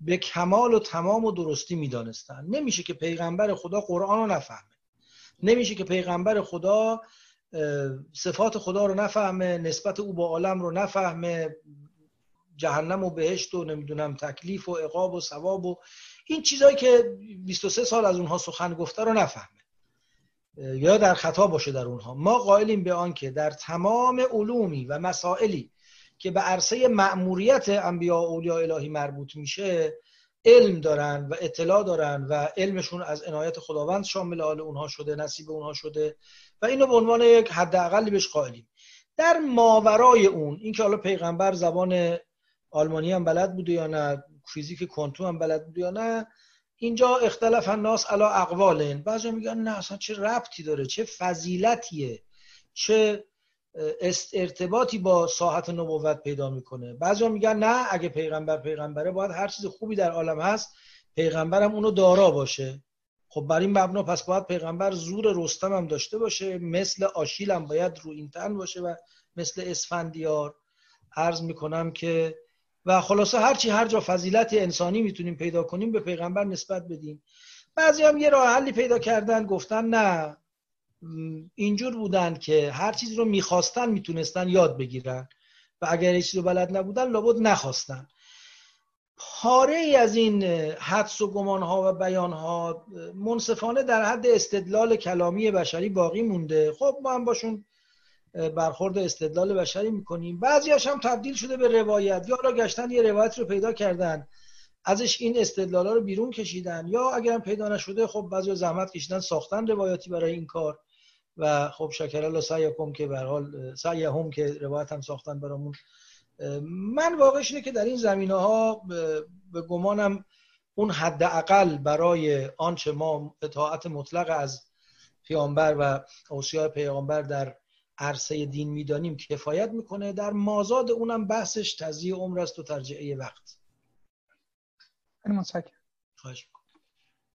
به کمال و تمام و درستی می دانستن. نمیشه که پیغمبر خدا قرآن رو نفهمه. نمیشه که پیغمبر خدا صفات خدا رو نفهمه نسبت او با عالم رو نفهمه. جهنم و بهشت و نمی‌دونم تکلیف و عقاب و ثواب و این چیزهایی که 23 سال از اونها سخن گفته رو نفهمه. یا در خطا باشه در اونها. ما قائلیم به آن که در تمام علومی و مسائلی که به عرصه مأموریت انبیاء و اولیاء الهی مربوط میشه علم دارن و اطلاع دارن و علمشون از عنایت خداوند شامل حال اونها شده نصیب اونها شده و اینو به عنوان یک حداقلی بهش قائلیم. در ماورای اون اینکه حالا پیغمبر زبان آلمانی هم بلد بوده یا نه فیزیک کوانتوم هم بلد بوده یا نه اینجا اختلاف الناس علا اقوالن. بعضی میگن نه اصلا چه ربطی داره؟ چه فضیلتیه؟ چه ارتباطی با ساحت نبوت پیدا می‌کنه؟ بعضی میگن نه اگه پیغمبر پیغمبره باید هر چیز خوبی در عالم هست پیغمبرم اونو دارا باشه. خب بر این مبنا پس باید پیغمبر زور رستم هم داشته باشه مثل آشیل هم باید رو این تن باشه و مثل اسفندیار. عرض می‌کنم که و خلاصه هرچی هر جا فضیلت انسانی می‌تونیم پیدا کنیم به پیغمبر نسبت بدیم. بعضی هم یه راه حلی پیدا کردن گفتن نه. اینجور بودن که هر چیزی رو می‌خواستن می‌تونستن یاد بگیرن. و اگر چیزی رو بلد نبودن لابد نخواستن. پاره ای از این حدس و گمان ها و بیان ها منصفانه در حد استدلال کلامی بشری باقی مونده. خب ما هم باشون برخورد استدلال بشری می‌کنیم. بعضیاش هم تبدیل شده به روایت. یا را گشتن یه روایت رو پیدا کردن. ازش این استدلال رو بیرون کشیدن. یا اگر پیدا نشده خب بعضی زحمت کشیدن ساختن روایتی برای این کار. و خب شکر الله سعیکم که به حال سعیهم که روایت هم ساختن برامون. من واقعش اینه که در این زمینه ها به گمانم اون حد اقل برای آنچه ما اطاعت مطلق از پیامبر و اوصیای پیامبر در عرصه دین می‌دانیم کفایت می‌کنه. در مازاد اونم بحثش تضییع عمر است و ترجعه وقت. خیلی متشکرم. خواهش می‌کنم.